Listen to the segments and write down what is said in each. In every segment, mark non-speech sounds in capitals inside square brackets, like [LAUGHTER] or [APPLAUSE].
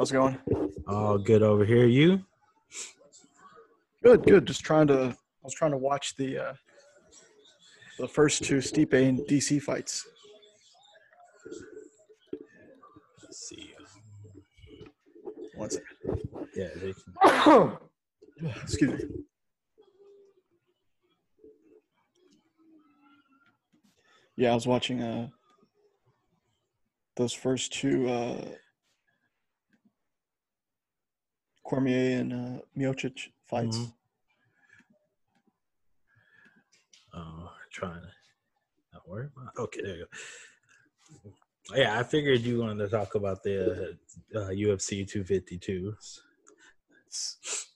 How's it going? All good over here. You? Good, good. Just trying to. I was trying to watch the uh, the first two Stipe and DC fights. Let's see. One second. Yeah. They, [COUGHS] Excuse me. Yeah, I was watching uh those first two uh Cormier and uh Miocic fights. Mhm. oh, trying to. Not worry about. Okay, there you go. Yeah, I figured you wanted to talk about the uh, UFC 252. It's,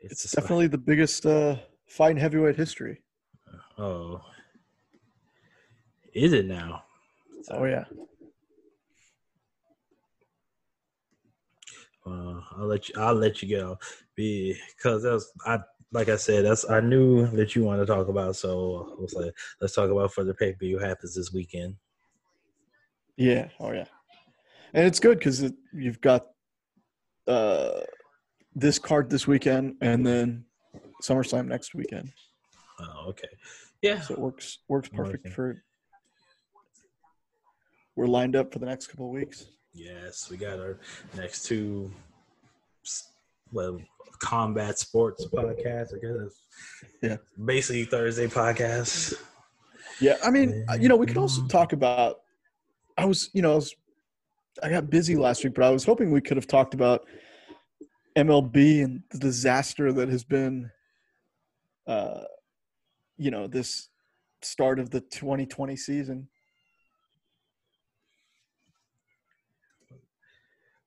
It's definitely the biggest uh fight in heavyweight history. Oh, is it now? Oh yeah. Uh, I'll let you. I'll let you go because that's I. Like I said, that's I knew that you wanted to talk about. So I was like, let's talk about for the pay per view happens this weekend. Yeah. Oh yeah. And it's good because it, you've got uh this card this weekend and then SummerSlam next weekend. Oh, okay. Yeah. So it works works perfect Working. for we're lined up for the next couple of weeks. Yes, we got our next two, well, combat sports podcast. I guess. Yeah. Basically Thursday podcast. Yeah, I mean, you know, we could also talk about. I was, you know, I was, I got busy last week, but I was hoping we could have talked about MLB and the disaster that has been, uh, you know, this start of the 2020 season.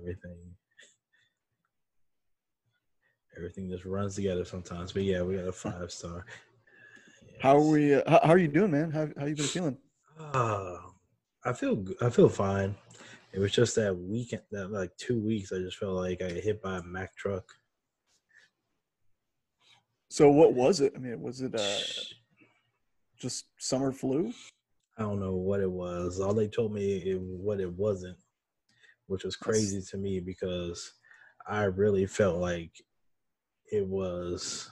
everything everything just runs together sometimes but yeah we got a five star [LAUGHS] How are we? Uh, how, how are you doing, man? How how you been feeling? Uh, I feel I feel fine. It was just that weekend, that like two weeks. I just felt like I got hit by a Mack truck. So what was it? I mean, was it uh, just summer flu? I don't know what it was. All they told me it, what it wasn't, which was crazy to me because I really felt like it was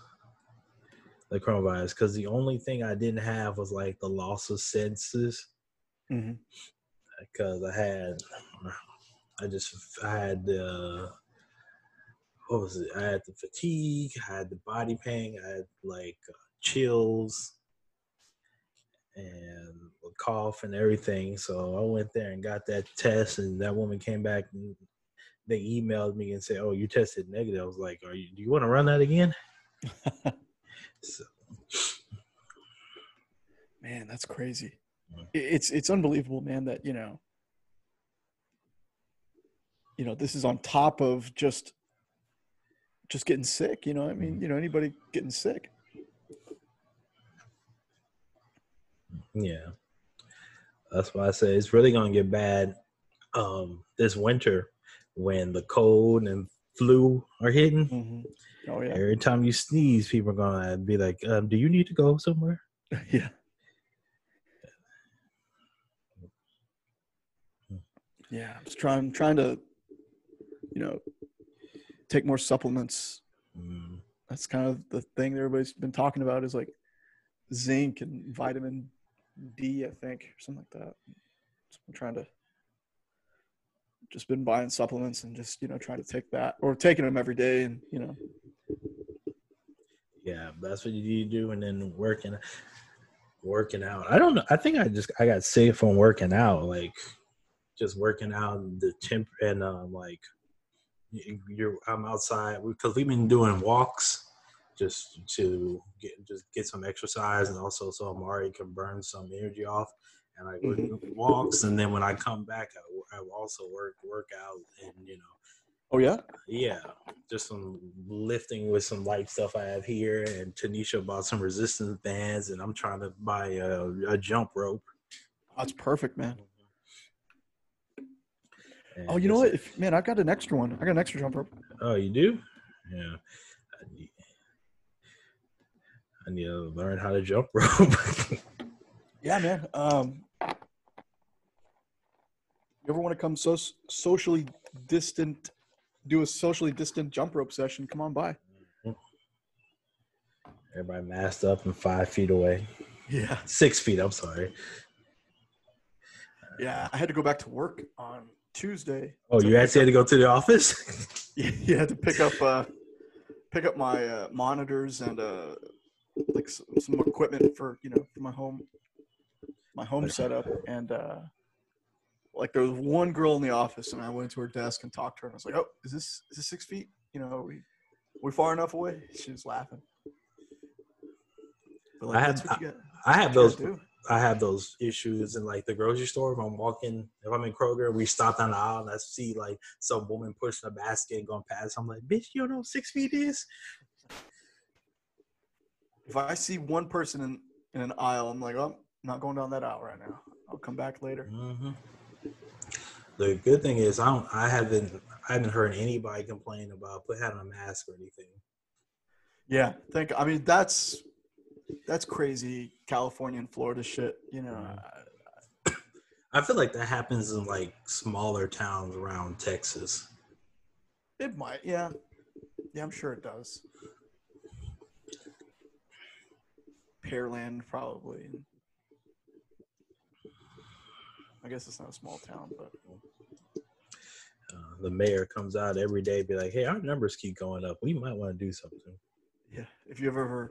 the coronavirus. Because the only thing I didn't have was like the loss of senses. Mm-hmm. because I had, I just I had the, what was it? I had the fatigue, I had the body pain, I had like uh, chills, and a cough and everything. So I went there and got that test, and that woman came back and they emailed me and said, "Oh, you tested negative." I was like, "Are you? Do you want to run that again?" so, Man, that's crazy. It's it's unbelievable, man. That you know, you know, this is on top of just just getting sick. You know, I mean, mm-hmm. you know, anybody getting sick. Yeah. That's why I say it's really gonna get bad um this winter when the cold and flu are hitting. Mm-hmm. Oh yeah, Every time you sneeze, people are gonna be like, um, do you need to go somewhere? [LAUGHS] yeah, yeah. I'm just trying trying to, you know, take more supplements. Mm, That's kind of the thing that everybody's been talking about is like zinc and vitamin D, I think, or something like that. So I'm trying to just been buying supplements and just you know trying to take that or taking them every day and you know yeah, that's what you do, and then working working out. I don't know. I think I just I got sick from working out, like just working out the temp and um like you- you're I'm outside because we've been doing walks just to get just get some exercise and also so Amari can burn some energy off and I mm-hmm. walks, and then when I come back, I, I also work work out, and you know. Oh yeah. Yeah, just some lifting with some light stuff I have here, and Tanisha bought some resistance bands, and I'm trying to buy a, a jump rope. That's perfect, man. And oh, you know what, man? I've got an extra one. I got an extra jump rope. Oh, you do? Yeah. I need, to learn how to jump [LAUGHS] rope. yeah, man. Um, you ever want to come so socially distant, do a socially distant jump rope session? Come on by. Everybody masked up and five feet away. Yeah, six feet. I'm sorry. Yeah, I had to go back to work on Tuesday. Oh, you actually had to go to the office? [LAUGHS] you had to pick up uh, pick up my uh, monitors and uh, like some, equipment for you know for my home my home setup and uh, like there was one girl in the office and I went to her desk and talked to her and I was like, "Oh, is this is this six feet? You know, are we we far enough away?" She was laughing. But like, I have I, I, have those I have those issues in like the grocery store. If I'm walking, if I'm in Kroger, we stop down the aisle and I see like some woman pushing a basket and going past. I'm like, bitch, you don't know six feet is. If I see one person in, in an aisle, I'm like, oh, I'm not going down that aisle right now. I'll come back later. Mm-hmm. The good thing is I don't I haven't I haven't heard anybody complain about put having a mask or anything. Yeah, think I mean that's that's crazy California and Florida shit, you know. Mm-hmm. I feel like that happens in like smaller towns around Texas. It might, yeah. Yeah, I'm sure it does. Pearland probably. I guess it's not a small town, but uh, the mayor comes out every day, be like, "Hey, our numbers keep going up. We might want to do something." Yeah. If you ever,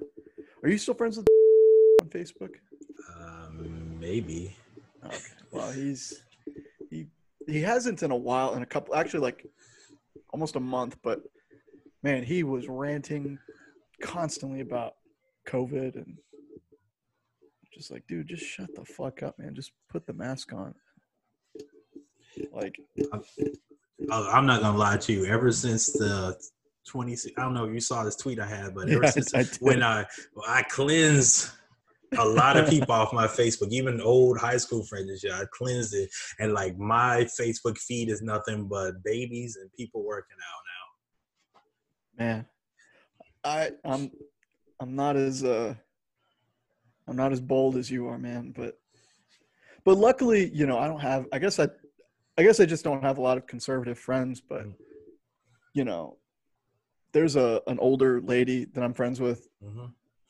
are you still friends with [LAUGHS] on Facebook? Um, maybe. Okay. Well, he's he he hasn't in a while, in a couple, actually, like almost a month. But man, he was ranting constantly about COVID and just like, dude, just shut the fuck up, man. Just put the mask on. Like, I'm not gonna lie to you. Ever since the 20, I don't know if you saw this tweet I had, but ever [LAUGHS] yeah, since I when I I cleansed a lot of people off my Facebook, even old high school friends shit. I cleansed it, and like my Facebook feed is nothing but babies and people working out now. Man, I I'm I'm not as uh I'm not as bold as you are, man, but but luckily, you know, I don't have. I guess I I guess I just don't have a lot of conservative friends, but mm. you know, there's a an older lady that I'm friends with, mm-hmm.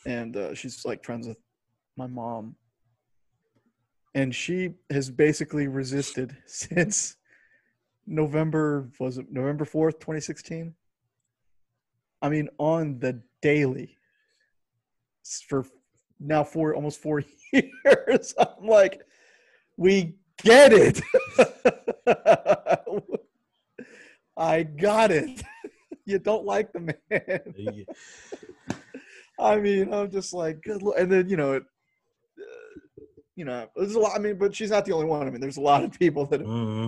and uh, she's like friends with my mom, and she has basically resisted [LAUGHS] since November was it November fourth, 2016. I mean, on the daily for now for almost four [LAUGHS] years. [LAUGHS] I'm like, we get it. [LAUGHS] I got it. you don't like the man. I mean, I'm just like, good. And then you know, it, uh, you know, there's a lot. I mean, but she's not the only one. I mean, there's a lot of people that mm-hmm.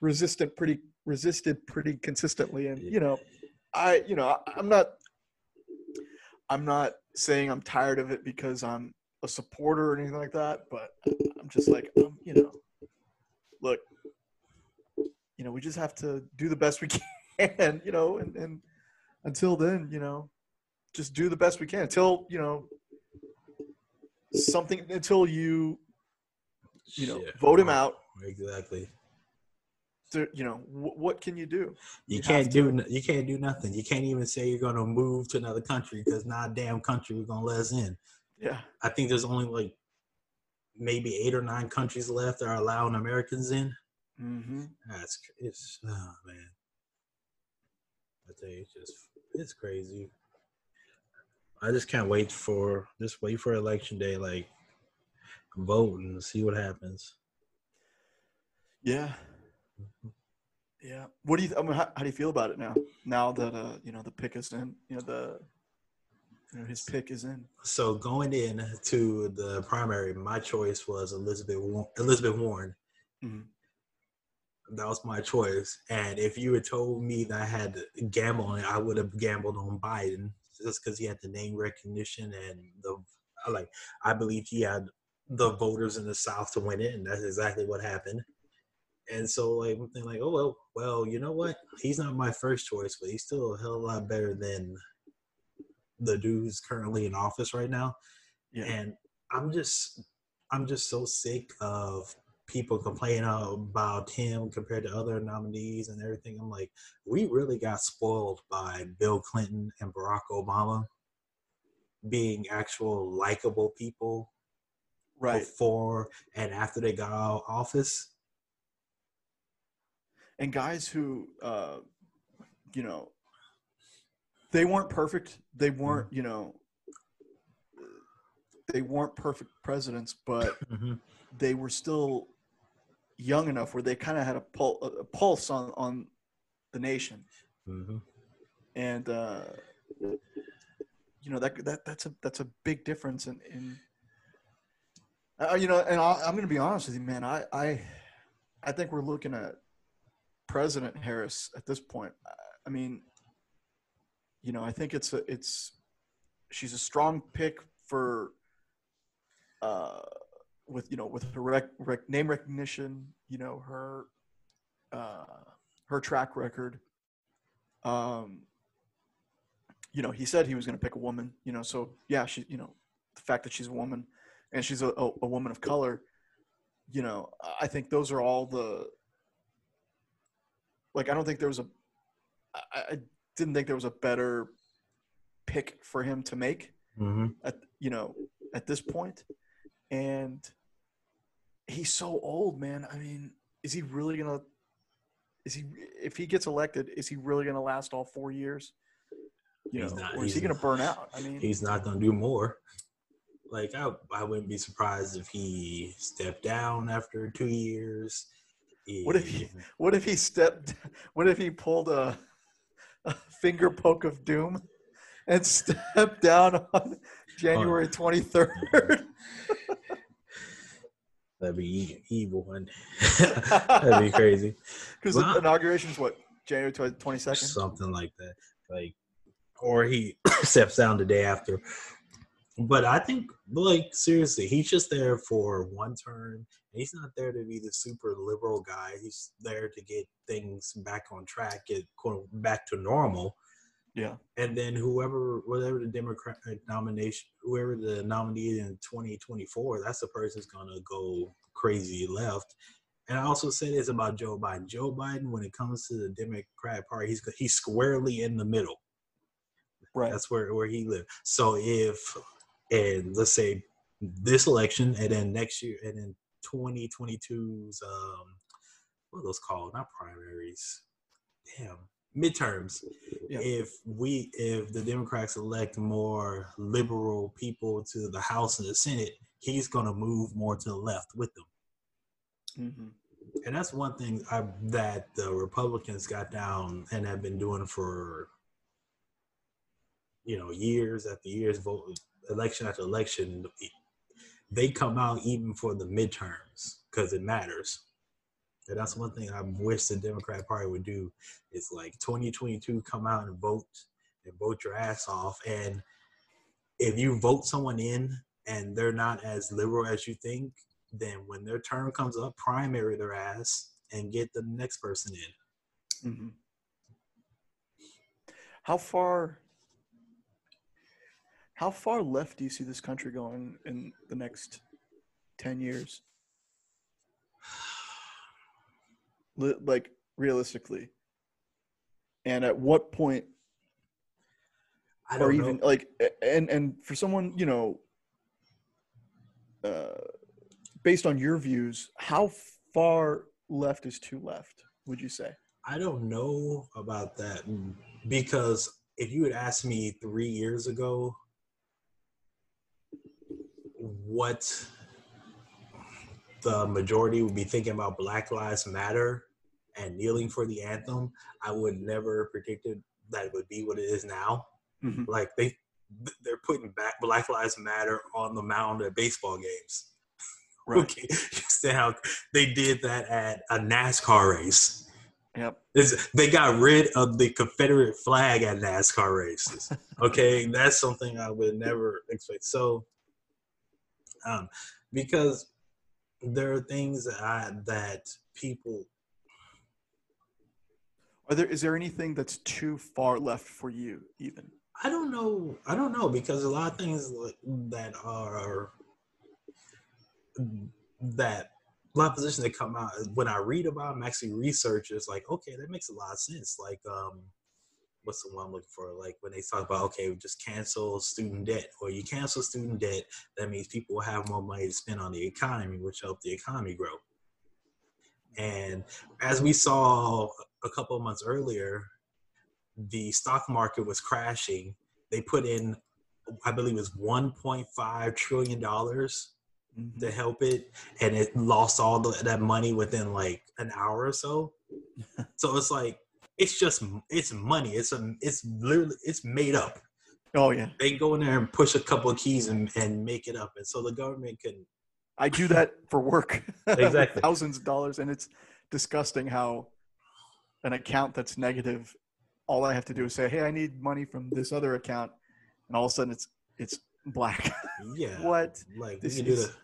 resisted pretty resisted pretty consistently, and you know, I you know, I, I'm not. I'm not saying I'm tired of it because I'm a supporter or anything like that, but I'm just like, um, you know, look, you know, we just have to do the best we [LAUGHS] can, you know, and, and until then, you know, just do the best we can until, you know, something, until you, you know, Shit. vote him out. Exactly. To, you know, w- what can you do? You, you can't do, to, you can't do nothing. You can't even say you're going to move to another country because not a damn country is going to let us in. Yeah. I think there's only like maybe eight or nine countries left that are allowing Americans in. Mm-hmm. That's it's oh man. I tell you, it's just it's crazy. I just can't wait for just wait for election day, like vote and see what happens. Yeah. Yeah. What do you? I mean, how, how, do you feel about it now? Now that uh, you know the pick is in, you know the you know, his pick is in. So going in to the primary, my choice was Elizabeth Elizabeth Warren. Mm-hmm. That was my choice. And if you had told me that I had to gamble on it, I would have gambled on Biden just because he had the name recognition and the like. I believe he had the voters in the South to win it, and that's exactly what happened. And so, like, I'm thinking, like, oh well, well, you know what? He's not my first choice, but he's still a hell of a lot better than the dude who's currently in office right now. Yeah. And I'm just, I'm just so sick of people complaining about him compared to other nominees and everything. I'm like, we really got spoiled by Bill Clinton and Barack Obama being actual likable people right before and after they got out of office and guys who uh you know they weren't perfect they weren't mm-hmm. you know they weren't perfect presidents but [LAUGHS] mm-hmm. they were still young enough where they kind of had a, pul- a, pulse on on the nation, mm-hmm. and uh, you know that that that's a that's a big difference in in uh, you know, and i am going to be honest with you, man. I I I think we're looking at President Harris at this point. I mean, you know, I think it's a it's she's a strong pick for uh with you know with her rec, rec, name recognition, you know her uh, her track record. Um, you know, he said he was going to pick a woman. You know, so yeah, she you know the fact that she's a woman and she's a, a, a woman of color. You know, I think those are all the like. I don't think there was a. I, I didn't think there was a better pick for him to make mm-hmm. at you know at this point and he's so old, man. I mean, is he really gonna? Is he if he gets elected? Is he really gonna last all four years? You he's know, not, or is he gonna burn out? I mean, he's not gonna do more. Like I, I wouldn't be surprised if he stepped down after two years. What if he? What if he stepped? [LAUGHS] What if he pulled a, [LAUGHS] a finger poke of doom and [LAUGHS] stepped down on January twenty third? That'd be evil, one. That'd be crazy. Because the inauguration's what January twenty second, something like that. Like, or he [COUGHS] steps down the day after. But I think, like, seriously, he's just there for one term. He's not there to be the super liberal guy. He's there to get things back on track, get quote, back to normal. Yeah. And then whoever, whatever the Democratic nomination, whoever the nominee in 2024, that's the person's going to go crazy left. And I also say this about Joe Biden. Joe Biden, when it comes to the Democratic Party, he's he's squarely in the middle. Right. That's where, where he lives. So if, and let's say this election, and then next year, and then 2022's, um, what are those called? Not primaries. Damn midterms yeah. if we if the democrats elect more liberal people to the house and the senate he's going to move more to the left with them mm-hmm. and that's one thing I, that the republicans got down and have been doing for you know years after years vote election after election they come out even for the midterms because it matters and that's one thing I wish the Democrat Party would do is like 2022 come out and vote and vote your ass off. And if you vote someone in and they're not as liberal as you think, then when their term comes up, primary their ass and get the next person in. Mm-hmm. How far? How far left do you see this country going in the next ten years? like realistically and at what point or even know. like and and for someone you know uh based on your views how far left is too left would you say i don't know about that because if you had asked me three years ago what the majority would be thinking about black lives matter and kneeling for the anthem, I would never predicted that it would be what it is now. Mm-hmm. Like they they're putting back Black Lives Matter on the mound at baseball games. [LAUGHS] Right. Okay, [LAUGHS] you how they did that at a NASCAR race. Yep. It's, they got rid of the Confederate flag at NASCAR races. [LAUGHS] Okay, that's something I would never expect. So, um, because there are things that I, that people. Are there is there anything that's too far left for you even? I don't know. I don't know because a lot of things that are that a lot of positions that come out when I read about them, actually research it's like, okay, that makes a lot of sense. Like, um, what's the one I'm looking for? Like when they talk about, okay, we just cancel student debt, or you cancel student debt, that means people will have more money to spend on the economy, which help the economy grow. And as we saw a couple of months earlier, the stock market was crashing. They put in, I believe, it was 1.5 trillion dollars mm-hmm. to help it, and it lost all the, that money within like an hour or so. [LAUGHS] so it's like it's just it's money. It's a it's literally it's made up. Oh yeah. They go in there and push a couple of keys and, and make it up, and so the government can. I do that for work. [LAUGHS] Exactly. thousands of dollars, and it's disgusting how an account that's negative. All I have to do is say, "Hey, I need money from this other account," and all of a sudden it's it's black. [LAUGHS] Yeah. what? Like this we can is... do that.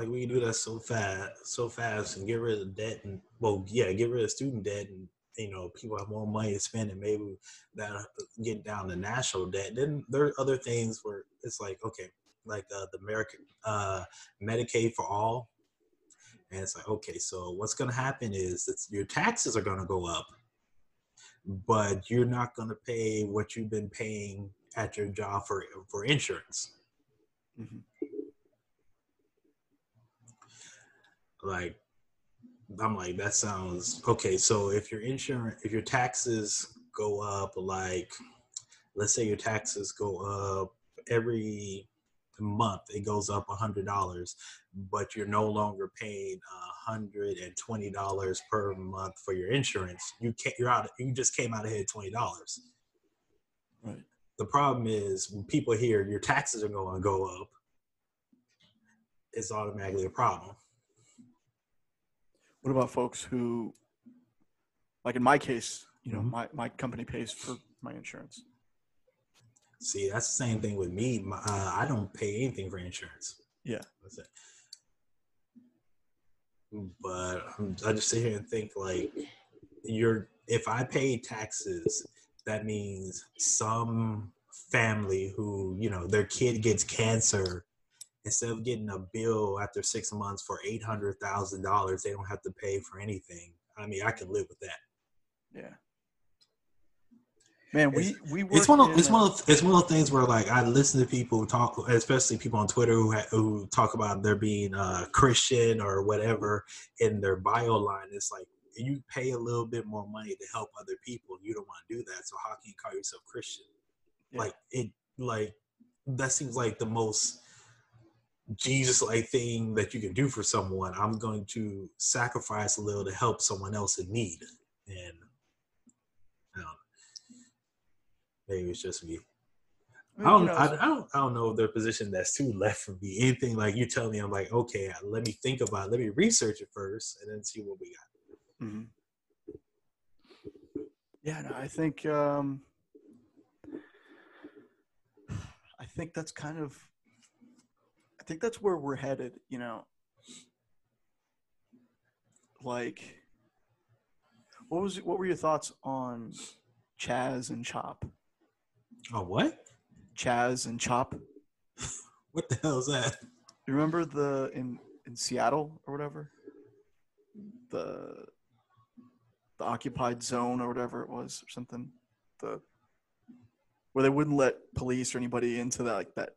Like we can do that so fast, so fast, and get rid of debt, and well, yeah, get rid of student debt, and you know people have more money to spend, and maybe that get down to national debt. Then there are other things where it's like, okay, like uh, the American uh, Medicaid for all, and it's like, okay, so what's going to happen is your taxes are going to go up, but you're not going to pay what you've been paying at your job for for insurance. Mm-hmm. Like, I'm like, that sounds okay. So if your insurance, if your taxes go up, like, let's say your taxes go up every month, it goes up a hundred dollars, but you're no longer paying a hundred and twenty dollars per month for your insurance. You can't. You're out. You just came out ahead twenty dollars. Right. The problem is when people hear your taxes are going to go up, it's automatically a problem. What about folks who, like in my case, you know, mm-hmm. my, my company pays for my insurance. See, that's the same thing with me. My, uh, I don't pay anything for insurance. Yeah. That's it. But I'm, I just sit here and think like, you're if I pay taxes that means some family who you know their kid gets cancer instead of getting a bill after six months for eight hundred thousand dollars they don't have to pay for anything. I mean i can live with that. Yeah. Man we we it's one of it's one of it's one of the things where like i listen to people talk especially people on twitter who ha- who talk about their being uh christian or whatever in their bio line. It's like you pay a little bit more money to help other people. You don't want to do that. So how can you call yourself christian? Yeah. like it like that seems like the most jesus like thing that you can do for someone i'm going to sacrifice a little to help someone else in need and I don't maybe it's just me I don't, I, I, don't, I don't know if their position that's too left for me. Anything like you tell me, I'm like, okay, let me think about it. Let me research it first and then see what we got. Mm-hmm. Yeah, no, I think um, I think that's kind of I think that's where we're headed. You know, like what was what were your thoughts on Chaz and Chop? Oh, what? Chaz and Chop. [LAUGHS] what the hell is that? You remember the in in Seattle or whatever? The the occupied zone or whatever it was or something. The where they wouldn't let police or anybody into that like that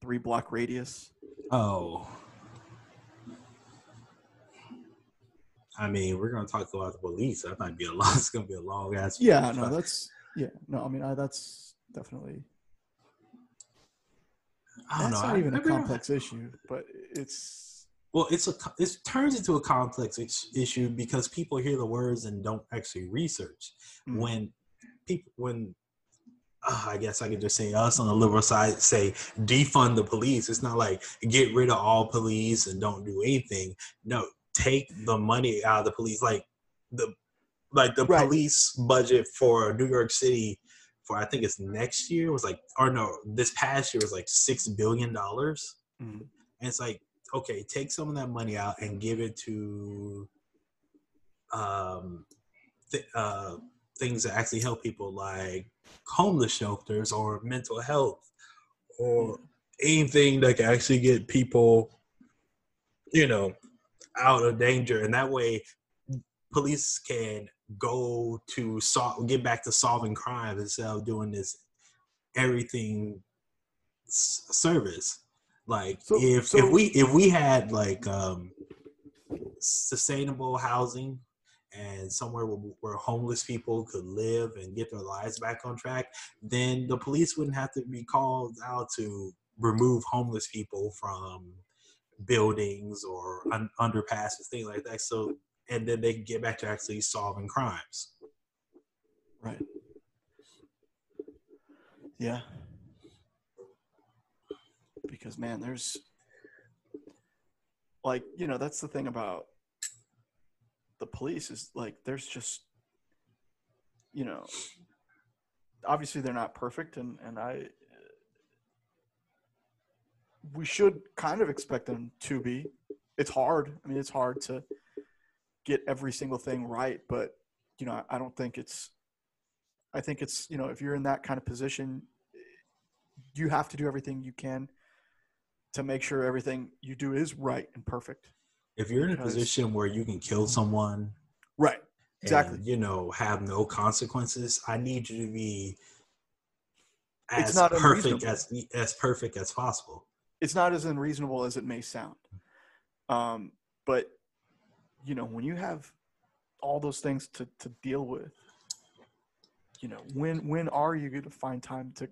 three block radius. Oh. I mean, we're gonna talk about the police. That might be a [LAUGHS] long. It's gonna be a long ass. Yeah, no, that's yeah, no. I mean, I, that's definitely. I don't that's know. not I, even a complex issue, but it's well, it's a it turns into a complex issue because people hear the words and don't actually research. Mm-hmm. When people when uh, I guess I could just say us on the liberal side say defund the police. It's not like get rid of all police and don't do anything. No, take the money out of the police. Like the like the right. police budget for New York City for I think it's next year was like or no this past year was like six billion dollars. Mm-hmm. And it's like okay, take some of that money out and give it to um th- uh things that actually help people like homeless shelters or mental health or anything that can actually get people you know out of danger. And that way police can go to solve get back to solving crime instead of doing this everything service. Like so, if so, if we if we had like um sustainable housing and somewhere where, where, homeless people could live and get their lives back on track, then the police wouldn't have to be called out to remove homeless people from buildings or un- underpasses, things like that. So, and then they can get back to actually solving crimes. Right. Yeah. Because man, there's like you know that's the thing about the police is like there's just you know obviously they're not perfect and and I uh, we should kind of expect them to be. It's hard. I mean it's hard to get every single thing right but you know I don't think it's I think it's you know if you're in that kind of position you have to do everything you can to make sure everything you do is right and perfect if you're in a position where you can kill someone, right? Exactly. And, you know, have no consequences. I need you to be as perfect as as perfect as possible. It's not as unreasonable as it may sound. Um, but you know, when you have all those things to to deal with, you know, when when are you going to find time to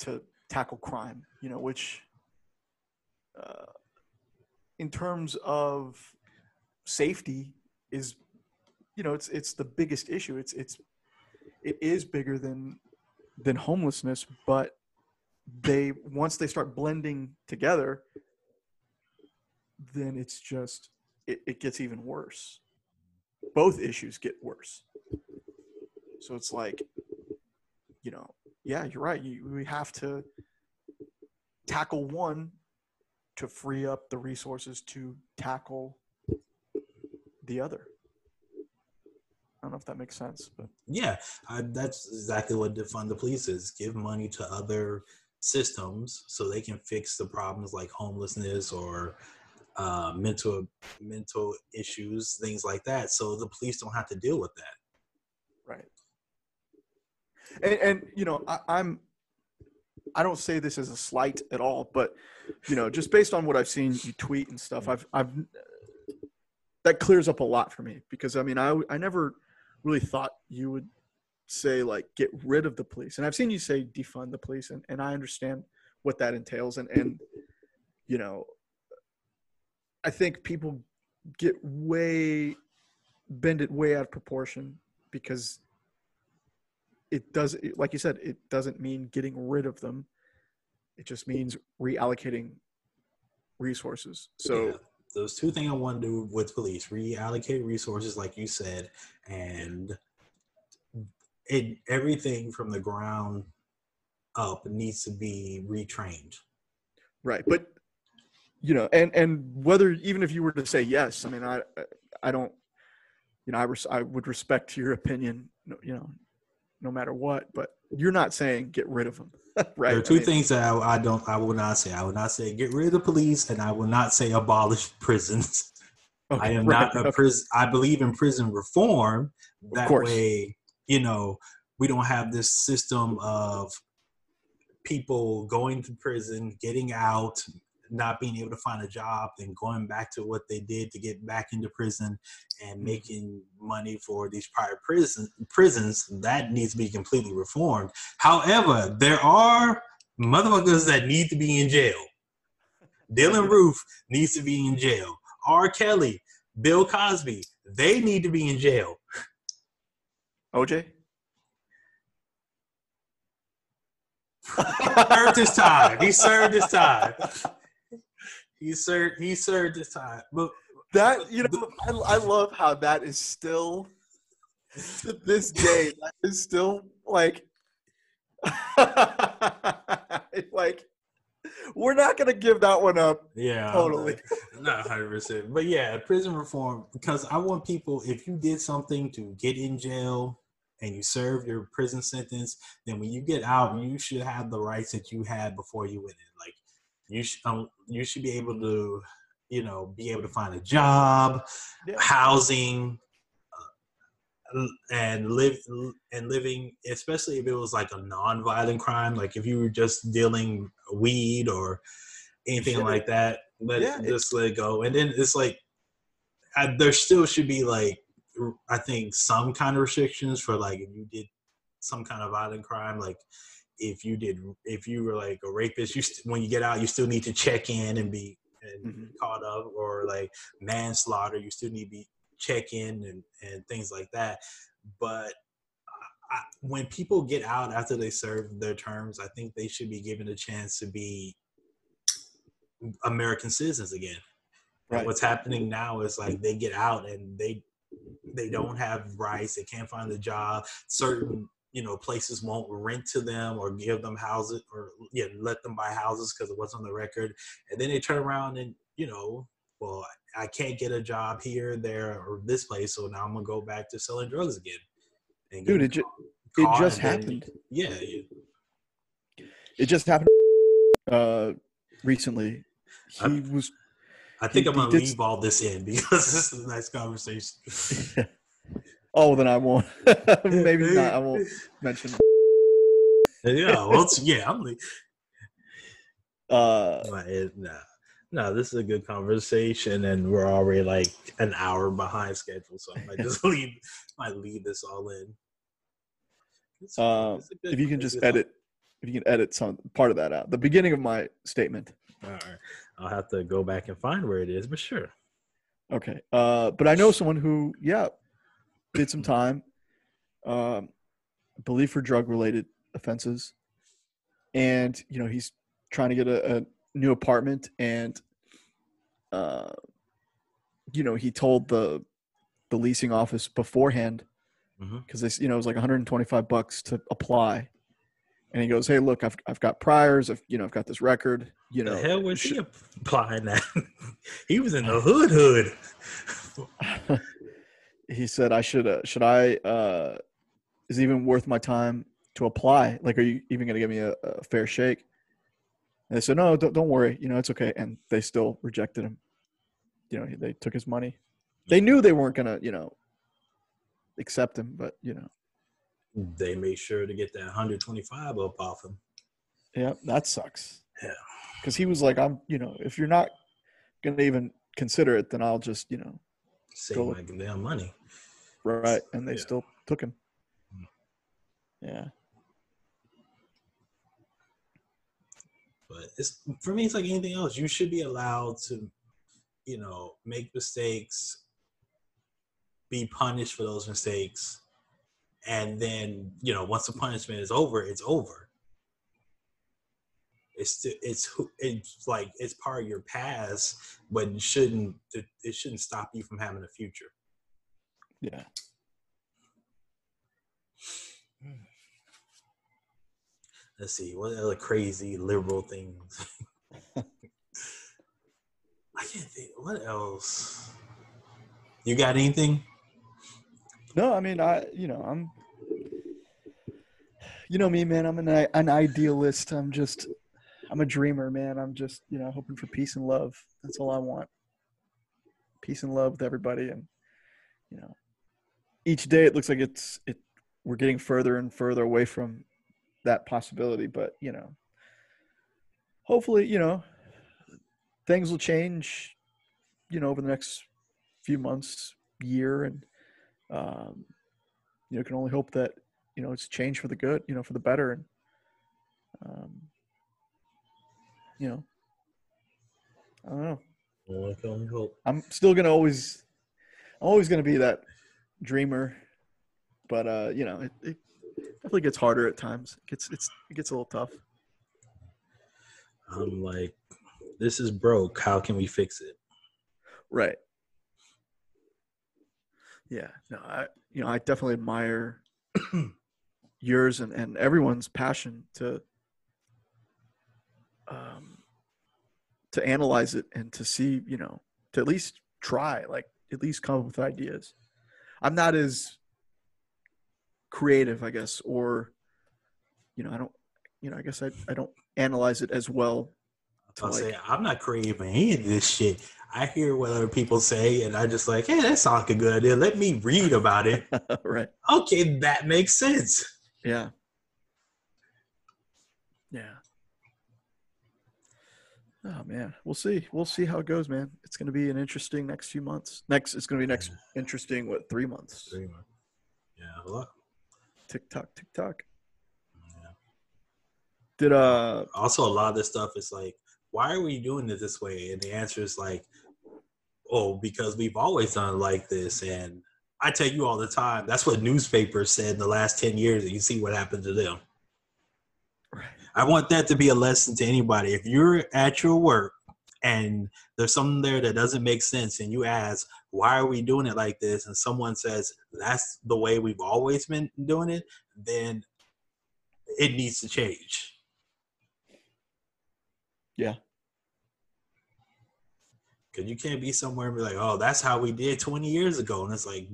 to tackle crime? You know, which uh, in terms of safety is you know it's it's the biggest issue. It's it's it is bigger than than homelessness but they once they start blending together then it's just it, it gets even worse. Both issues get worse. So it's like you know yeah you're right. You, we have to tackle one to free up the resources to tackle the other. I don't know if that makes sense, but yeah, I, that's exactly what defund the police is: give money to other systems so they can fix the problems like homelessness or uh, mental mental issues, things like that. So the police don't have to deal with that. Right. And, and you know, I, I'm I don't say this as a slight at all, but you know, just based on what I've seen you tweet and stuff, I've I've that clears up a lot for me because I mean, I I never really thought you would say like get rid of the police, and I've seen you say defund the police, and and I understand what that entails, and and you know, I think people get way bend it way out of proportion because it does like you said it doesn't mean getting rid of them it just means reallocating resources so yeah. those two things i want to do with police reallocate resources like you said and it everything from the ground up needs to be retrained right but you know and and whether even if you were to say yes i mean i i don't you know i res- i would respect your opinion you know no matter what. But you're not saying get rid of them, right? [LAUGHS] There are two I mean, things that I, I, don't. I will not say. I will not say get rid of the police, and I will not say abolish [LAUGHS] prisons. Okay, I am right, not a okay. prison. I believe in prison reform. That way, you know, we don't have this system of people going to prison, getting out, not being able to find a job and going back to what they did to get back into prison and mm-hmm. making money for these private prison, prisons, that needs to be completely reformed. However, there are motherfuckers that need to be in jail. [LAUGHS] Dylann Roof needs to be in jail. R. Kelly, Bill Cosby, they need to be in jail. OJ? [LAUGHS] served his time. He served his time. [LAUGHS] He served. He served his time. But that you know, I, I love how that is still to this day. That is still like, [LAUGHS] like we're not gonna give that one up. Yeah, totally. Not hundred percent, but yeah, prison reform. Because I want people. If you did something to get in jail and you serve your prison sentence, then when you get out, you should have the rights that you had before you went in. Like you should, um, you should be able to, you know, be able to find a job, yeah. housing, and live and living, especially if it was like a non-violent crime, like if you were just dealing weed or anything sure. like that, let yeah, just let it go. And then it's like I, there still should be like I think some kind of restrictions for like if you did some kind of violent crime, like if you did if you were like a rapist, you st- when you get out, you still need to check in and be and mm-hmm. caught up, or like manslaughter, you still need to be check in and, and things like that. But I, when people get out after they serve their terms, I think they should be given a chance to be American citizens again. Right. What's happening now is like they get out and they they don't have rights. They can't find a job. Certain you know places won't rent to them or give them houses or yeah let them buy houses because it wasn't on the record. And then they turn around and you know well I can't get a job here, there, or this place, so now I'm gonna go back to selling drugs again. And Dude, it, ju- it just happened. Then, yeah, yeah, it just happened uh, recently. He I, was. I think he, I'm gonna leave all this in because [LAUGHS] this is a nice conversation. [LAUGHS] oh, then I won't. [LAUGHS] Maybe not. I won't [LAUGHS] mention. yeah, well, yeah, I'm. Like, [LAUGHS] uh, nah. No, this is a good conversation, and we're already like an hour behind schedule, so I might just leave. Might leave this all in. It's, uh, it's if you can just edit, if you can edit some part of that out, the beginning of my statement. All right, I'll have to go back and find where it is, but sure. Okay, uh, but I know someone who, yeah, did some time, um, I believe for drug related offenses, and you know he's trying to get a, a new apartment and uh you know he told the the leasing office beforehand because mm-hmm. they you know it was like 125 bucks to apply. And he goes hey look i've, I've got priors. I've you know i've got this record you know. the hell was he applying that? [LAUGHS] He was in the hood hood [LAUGHS] he said i should uh, should i uh is even worth my time to apply like are you even going to give me a, a fair shake and they said, no, don't, don't worry. You know, it's okay. And they still rejected him. You know, they took his money. They knew they weren't going to, you know, accept him, but, you know. They made sure to get that 125 up off him. Yeah, that sucks. Yeah. Because he was like, I'm, you know, if you're not going to even consider it, then I'll just, you know, save my damn money. Right. And they yeah. still took him. Mm. Yeah. But it's for me, it's like anything else. You should be allowed to, you know, make mistakes, be punished for those mistakes, and then you know, once the punishment is over, it's over. It's it's it's like it's part of your past, but it shouldn't it shouldn't stop you from having a future. Yeah. let's see what other crazy liberal things [LAUGHS] i can't think what else you got anything no i mean i you know i'm you know me man i'm an, an idealist i'm just i'm a dreamer man i'm just you know hoping for peace and love that's all i want peace and love with everybody and you know each day it looks like it's it we're getting further and further away from that possibility. But you know, hopefully, you know, things will change. You know, over the next few months, year, and um, you know, can only hope that you know it's changed for the good. You know, for the better, and um, you know, I don't know. Well, I can only hope. I'm still gonna always, I'm always gonna be that dreamer, but uh, you know, it, it definitely gets harder at times. It gets it's it gets a little tough. I'm like, this is broke. How can we fix it? Right. Yeah. No, I you know, I definitely admire [CLEARS THROAT] yours and, and everyone's passion to um to analyze it and to see, you know, to at least try, like at least come up with ideas. I'm not as creative, I guess, or you know, I don't you know, I guess I, I don't analyze it as well. I'll like, say I'm not creative in any of this shit. I hear what other people say, and I just like, hey, that sounds like a good idea. Let me read about it. [LAUGHS] right. Okay, that makes sense. Yeah. Yeah. Oh man, we'll see. We'll see how it goes, man. It's going to be an interesting next few months. Next, it's going to be next interesting. What three months? Three months. Yeah, a lot. Tick tock, tick tock. Yeah. Did uh? Also, a lot of this stuff is like, why are we doing it this way? And the answer is like, oh, because we've always done it like this. And I tell you all the time, that's what newspapers said in the last ten years, and you see what happened to them. I want that to be a lesson to anybody. If you're at your work and there's something there that doesn't make sense and you ask, why are we doing it like this? And someone says, that's the way we've always been doing it, then it needs to change. Yeah. Because you can't be somewhere and be like, oh, that's how we did 20 years ago. And it's like,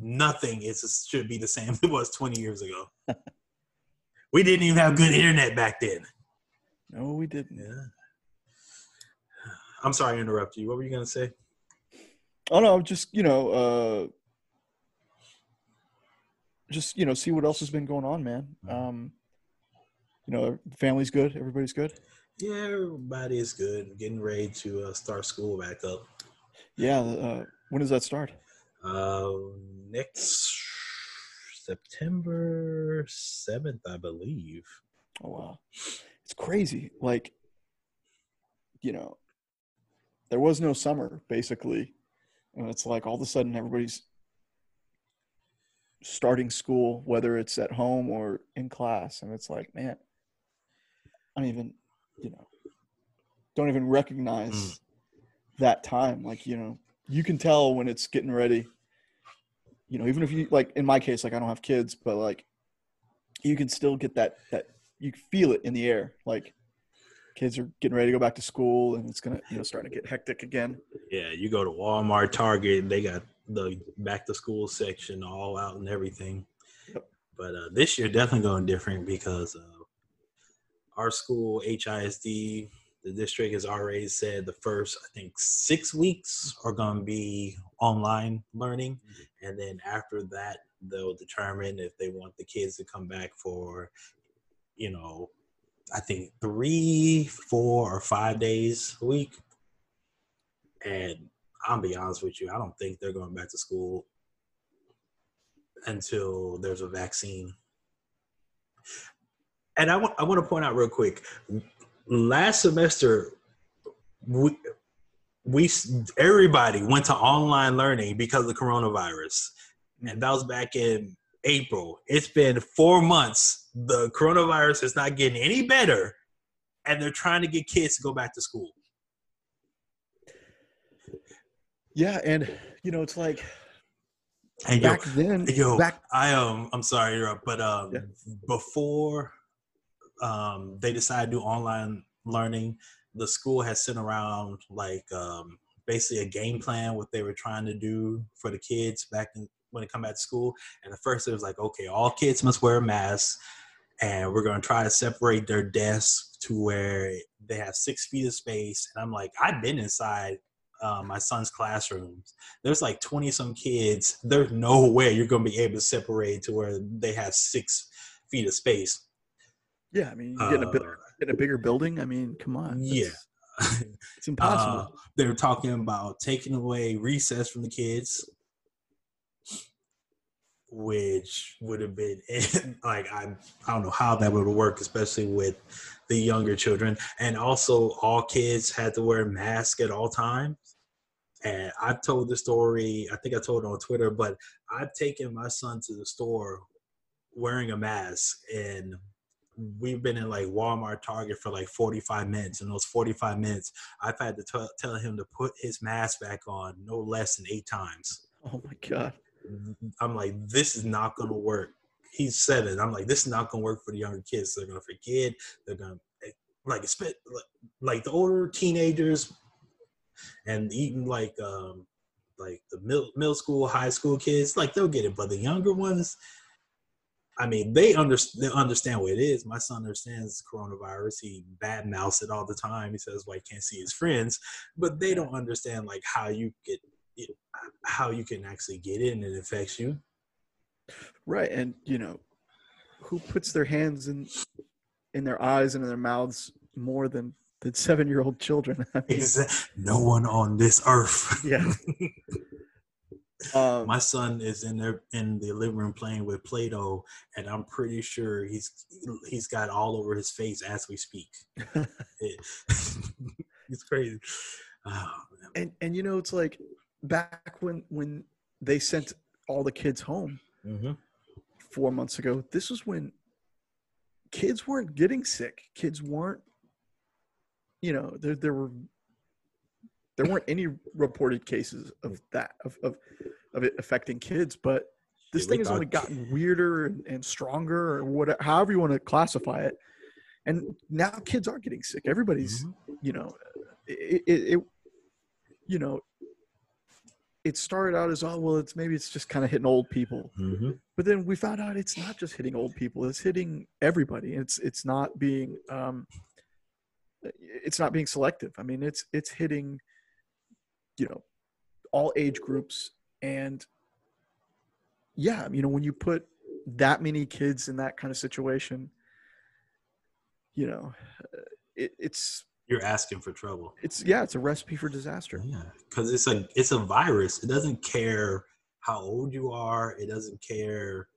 nothing is should be the same [LAUGHS] it was 20 years ago. [LAUGHS] We didn't even have good internet back then. No, we didn't. Yeah. I'm sorry to interrupt you. What were you gonna say? Oh no, just you know, uh, just you know, see what else has been going on, man. Mm-hmm. Um, you know, family's good. Everybody's good. Yeah, everybody is good. Getting ready to uh, start school back up. Yeah. Uh, when does that start? Uh, next September 7th, I believe. Oh, wow. It's crazy. Like, you know, there was no summer, basically. And it's like all of a sudden everybody's starting school, whether it's at home or in class. And it's like, man, I don't even, you know, don't even recognize mm. that time. Like, you know, you can tell when it's getting ready you know, even if you like in my case, like I don't have kids, but like you can still get that that you feel it in the air. Like kids are getting ready to go back to school and it's gonna you know starting to get hectic again. Yeah, you go to Walmart, Target, they got the back to school section all out and everything. Yep. But uh, this year definitely going different because uh, our school HISD the district has already said the first i think six weeks are going to be online learning. Mm-hmm. and then after that they'll determine if they want the kids to come back for you know i think three four or five days a week. And i'll be honest with you i don't think they're going back to school until there's a vaccine. And I want, I want to point out real quick last semester we, we everybody went to online learning because of the coronavirus. And that was back in april. It's been four months. The coronavirus is not getting any better and they're trying to get kids to go back to school. Yeah and you know it's like and back yo, then yo. back i um i'm sorry but um yeah. before um, they decided to do online learning, the school has sent around like um, basically a game plan what they were trying to do for the kids back in, when they come back to school. And the first it was like, okay, all kids must wear masks, and we're going to try to separate their desks to where they have six feet of space. And I'm like, I've been inside uh, my son's classrooms. There's like 20 some kids. There's no way you're going to be able to separate to where they have six feet of space. Yeah, I mean, you get uh, a in a bigger building. I mean, come on. Yeah, [LAUGHS] it's impossible. Uh, they're talking about taking away recess from the kids, which would have been [LAUGHS] like I I don't know how that would work, especially with the younger children, and also all kids had to wear masks at all times. And I've told the story. I think I told it on Twitter, but I've taken my son to the store wearing a mask and we've been in like Walmart, Target for like 45 minutes. and those 45 minutes, I've had to t- tell him to put his mask back on no less than eight times. Oh my god! I'm like, this is not gonna work. He said it. I'm like, this is not gonna work for the younger kids. They're gonna forget. They're gonna like spit like the older teenagers and even like um like the middle middle school, high school kids, like they'll get it. But the younger ones, I mean, they, under, they understand what it is. My son understands coronavirus. He bad mouths it all the time. He says, "Well, he can't see his friends," but they don't understand like how you get it, how you can actually get it and it affects you. Right, and you know, who puts their hands in in their eyes and in their mouths more than than seven year old children? [LAUGHS] I mean, no one on this earth. Yeah. [LAUGHS] Um, My son is in there in the living room playing with Play-Doh, and I'm pretty sure he's he's got all over his face as we speak. [LAUGHS] it, [LAUGHS] it's crazy. Oh, and and you know it's like back when when they sent all the kids home mm-hmm. four months ago. This was when kids weren't getting sick. Kids weren't, you know, there there were there weren't any reported cases of that of of, of it affecting kids, but this thing has only gotten weirder and, and stronger or whatever however you want to classify it. And now kids are getting sick. Everybody's, mm-hmm. you know, it, it, it you know, it started out as oh well it's maybe it's just kind of hitting old people mm-hmm. but then we found out it's not just hitting old people it's hitting everybody it's it's not being um it's not being selective i mean it's it's hitting you know all age groups. And yeah you know when you put that many kids in that kind of situation you know uh, it, it's you're asking for trouble. it's yeah it's a recipe for disaster. Yeah because it's a it's a virus. It doesn't care how old you are. It doesn't care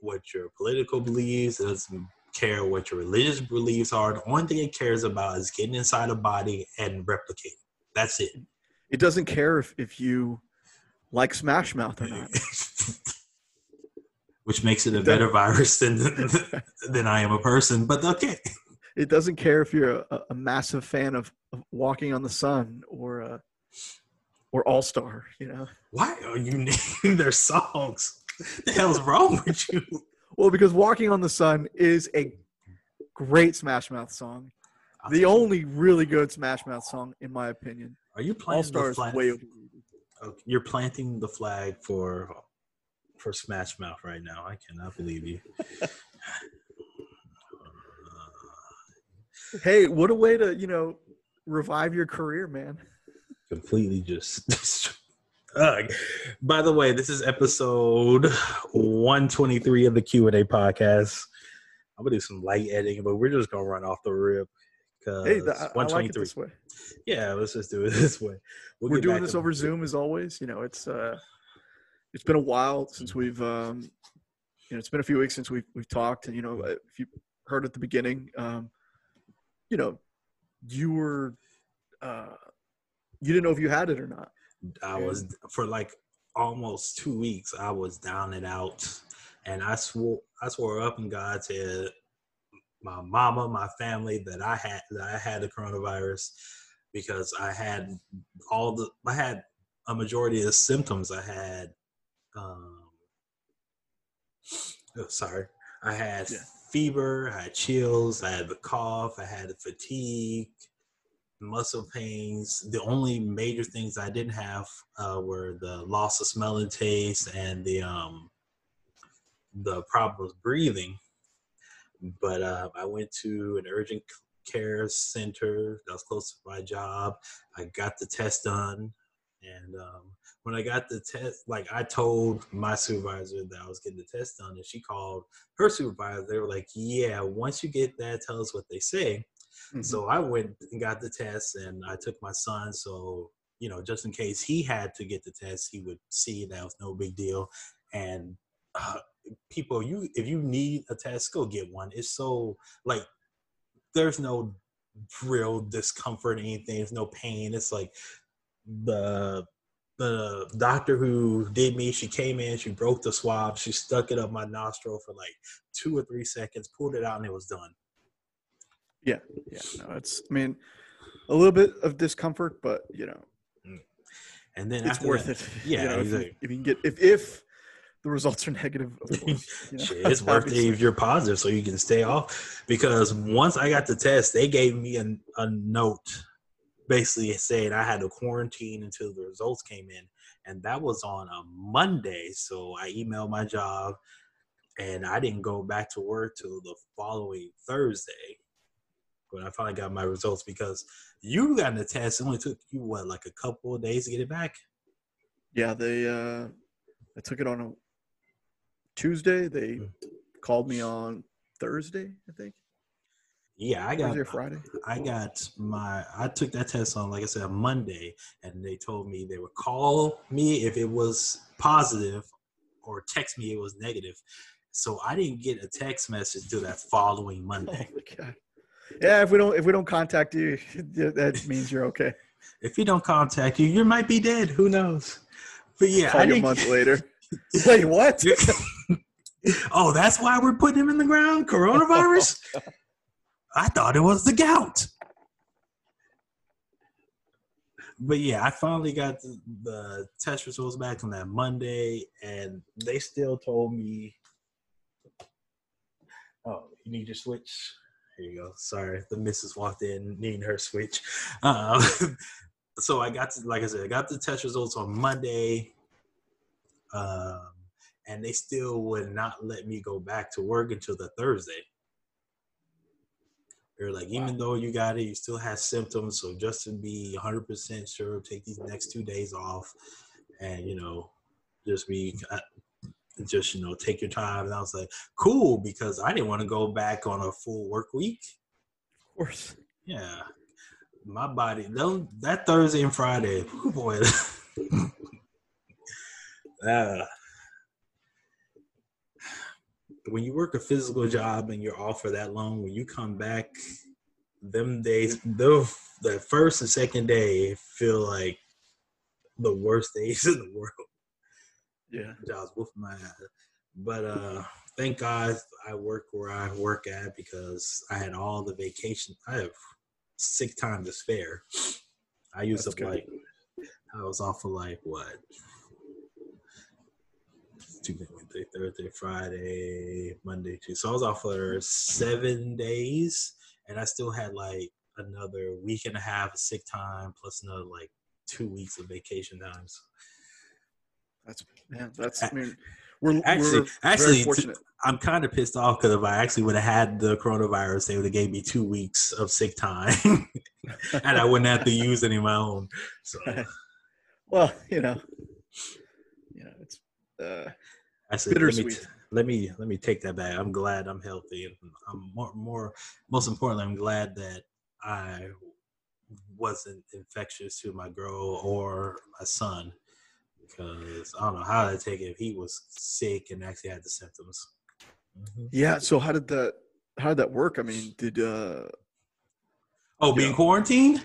what your political beliefs. It doesn't care what your religious beliefs are. The only thing it cares about is getting inside a body and replicating. That's it it doesn't care if, if you like Smash Mouth or not. Which makes it a better virus than [LAUGHS] than I am a person, but okay. It doesn't care if you're a, a massive fan of, of, Walking on the Sun or uh, or All Star. You know why are you naming their songs? the hell's wrong with you? Well, because Walking on the Sun is a great Smash Mouth song. The only really good Smash Mouth song, in my opinion. Are you planting All Stars way over? Okay, you're planting the flag for for Smash Mouth right now. I cannot believe you. [LAUGHS] hey, what a way to you know revive your career, man. Completely just. [LAUGHS] Ugh. By the way, this is episode 123 of the Q and A podcast. I'm gonna do some light editing, but we're just gonna run off the rip. Hey, the, I, I like it this way. Yeah, let's just do it [LAUGHS] this way. we we are doing this over Zoom as always. You know, it's uh, it's been a while since we've um, you know, it's been a few weeks since we've we've talked, and you know, if you heard at the beginning, um, you know, you were uh, you didn't know if you had it or not. I was for like almost two weeks. I was down and out, and I swore I swore up and God head my mama, my family that I had that I had the coronavirus because I had all the I had a majority of the symptoms. I had um oh, sorry. I had yeah. fever, I had chills, I had the cough, I had fatigue, muscle pains. The only major things I didn't have uh, were the loss of smell and taste and the um the problems breathing but uh, I went to an urgent care center that was close to my job. I got the test done, and um, when I got the test, like I told my supervisor that I was getting the test done, and she called her supervisor. They were like, "Yeah, once you get that, tell us what they say." Mm-hmm. So I went and got the test, and I took my son. So you know, just in case he had to get the test, he would see that was no big deal. And uh, people you if you need a test go get one it's so like there's no real discomfort anything there's no pain it's like the the doctor who did me, she came in, she broke the swab, she stuck it up my nostril for like two or three seconds, pulled it out, and it was done. Yeah, yeah. No, it's. I mean, a little bit of discomfort, but you know, Mm. And then it's worth that, it. [LAUGHS] Yeah, you know, if, you, if you can get if if the results are negative, [LAUGHS] course, you know, it's [LAUGHS] worth it if you're positive so you can stay off. Because once I got the test, they gave me a, a note basically saying I had to quarantine until the results came in. And that was on a Monday. So I emailed my job and I didn't go back to work till the following Thursday when I finally got my results because you got the test. It only took you, what, like a couple of days to get it back? Yeah, they uh I took it on a Tuesday. They Mm. called me on Thursday, I think. Yeah, I got Thursday Friday. I got my I took that test on like I said on Monday and they told me they would call me if it was positive or text me it was negative. So I didn't get a text message till that following Oh Monday. [LAUGHS] god. Yeah, if we don't if we don't contact you, [LAUGHS] that means you're okay. If you don't contact you, you might be dead. Who knows? But yeah, Call I you a month later. [LAUGHS] Wait, what? Oh, that's why we're putting him in the ground? Coronavirus? [LAUGHS] I thought it was the gout. But yeah, I finally got the, the test results back on that Monday, and they still told me, "Oh, you need your switch." Here you go. Sorry, the missus walked in needing her switch. Um, [LAUGHS] so I got to, like I said, I got the test results on Monday, um, and they still would not let me go back to work until the Thursday. They're like, even though you got it, you still have symptoms. So just to be 100% sure, take these next two days off, and you know, just be, uh, just you know, take your time. And I was like, cool, because I didn't want to go back on a full work week. Of course. Yeah, my body. Those, that Thursday and Friday, whew, [LAUGHS] boy. [LAUGHS] uh, when you work a physical job and you're off for that long, when you come back, them days, the the first and second day feel like the worst days [LAUGHS] in the world. Yeah. Was whooping my. But uh thank God I work where I work at because I had all the vacation. I have sick time to spare. I used That's up good. like I was off for like what Tuesday, Wednesday, Thursday, Friday, Monday, Tuesday. So I was off for seven days, and I still had like another week and a half of sick time plus another like two weeks of vacation times. That's man, that's I mean we're Actually- we're actually, very to- fortunate. I'm kind of pissed off because if I actually would have had the coronavirus, they would have gave me two weeks of sick time, [LAUGHS] and I wouldn't have to use any of my own. So [LAUGHS] well, you know. You know, it's uh actually, let me, bittersweet. let me let me take that back. I'm glad I'm healthy, and I'm more more most importantly, I'm glad that I wasn't infectious to my girl or my son because I don't know how to take it if he was sick and actually had the symptoms. Yeah, so how did that how did that work? I mean, did uh Oh, being Yeah. quarantined.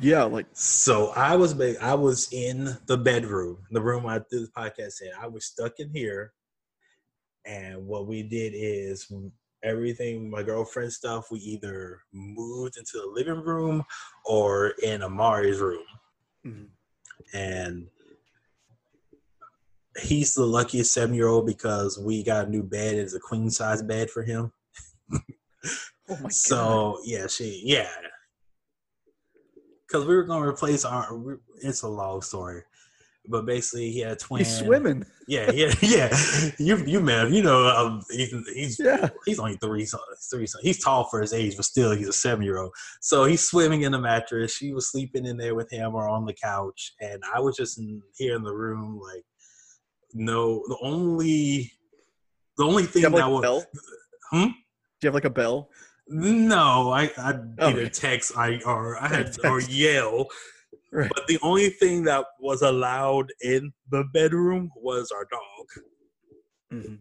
yeah, like So I was I was in the bedroom, the room I did the podcast in. I was stuck in here, and what we did is everything my girlfriend's stuff we either moved into the living room or in Amari's room, mhm. and he's the luckiest seven year old because we got a new bed. It's a queen size bed for him. [LAUGHS] oh my god. So yeah, she yeah. Because we were gonna replace our. It's a long story, but basically he had a twin. He's swimming. Yeah, yeah, [LAUGHS] yeah. You you met him. You know, um, he's he's Yeah. he's only three, so- three. He's tall for his age, but still, he's a seven year old. So he's swimming in the mattress. She was sleeping in there with him or on the couch, and I was just in, here in the room, like, no. The only, the only thing have like that a was, bell? Hmm? Do you have like a bell? no, I I Oh, either text I or [LAUGHS] I had or yell. Right. But the only thing that was allowed in the bedroom was our dog. Mhm.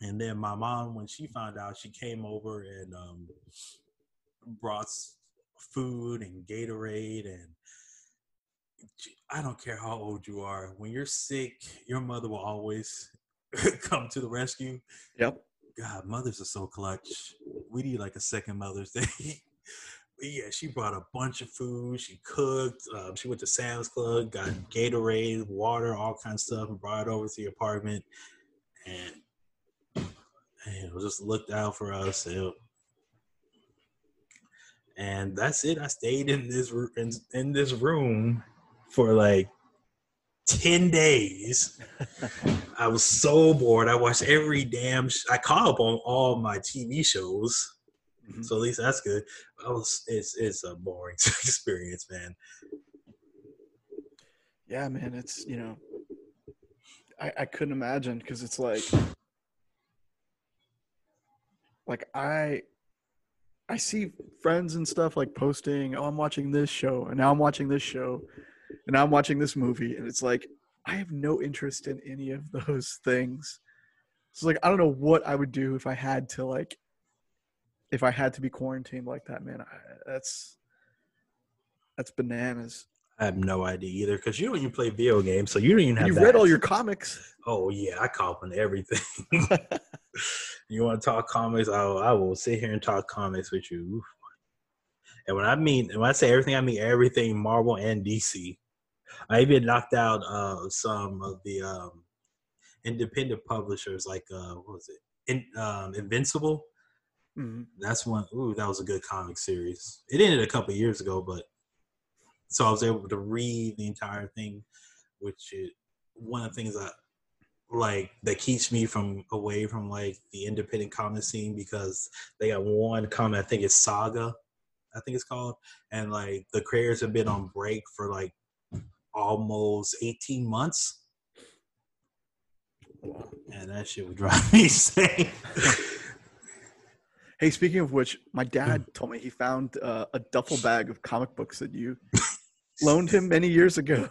And then my mom, when she found out, she came over and um, brought food and Gatorade, and I don't care how old you are. When you're sick, your mother will always [LAUGHS] come to the rescue. Yep. God, mothers are so clutch. We need like a second Mother's Day. [LAUGHS] yeah, she brought a bunch of food. She cooked. Um, she went to Sam's Club, got Gatorade, water, all kinds of stuff, and brought it over to the apartment. And, and just looked out for us. And, and that's it. I stayed in this in, in this room for like 10 days. [LAUGHS] I was so bored. I watched every damn sh- I caught up on all my TV shows. Mm-hmm. So at least that's good. I was it's it's a boring [LAUGHS] experience, man. Yeah, man, it's you know I I couldn't imagine cuz it's like like I I see friends and stuff like posting, "Oh, I'm watching this show, and now I'm watching this show." and I'm watching this movie, and it's like I have no interest in any of [LAUGHS] those things. So like I don't know what I would do if I had to like if I had to be quarantined like that, man. I, that's that's bananas. I have no idea either because you don't even play video games, so you don't even have. You that. read all your comics. Oh yeah, I cop on everything. [LAUGHS] you want to talk comics? I will, I will sit here and talk comics with you. And when I mean when I say everything, I mean everything Marvel and DC. I even knocked out uh, some of the um, independent publishers, like uh, what was it, In, um, Invincible. Mm-hmm. That's one. Ooh, that was a good comic series. It ended a couple years ago, but so I was able to read the entire thing, which is one of the things that like that keeps me from away from like the independent comic scene because they got one comic I think it's Saga, I think it's called, and like the creators have been on break for like almost 18 months. And that shit would drive [LAUGHS] me insane. Hey, speaking of which, my dad told me he found uh, a duffel [LAUGHS] bag of comic books that you loaned him many years ago.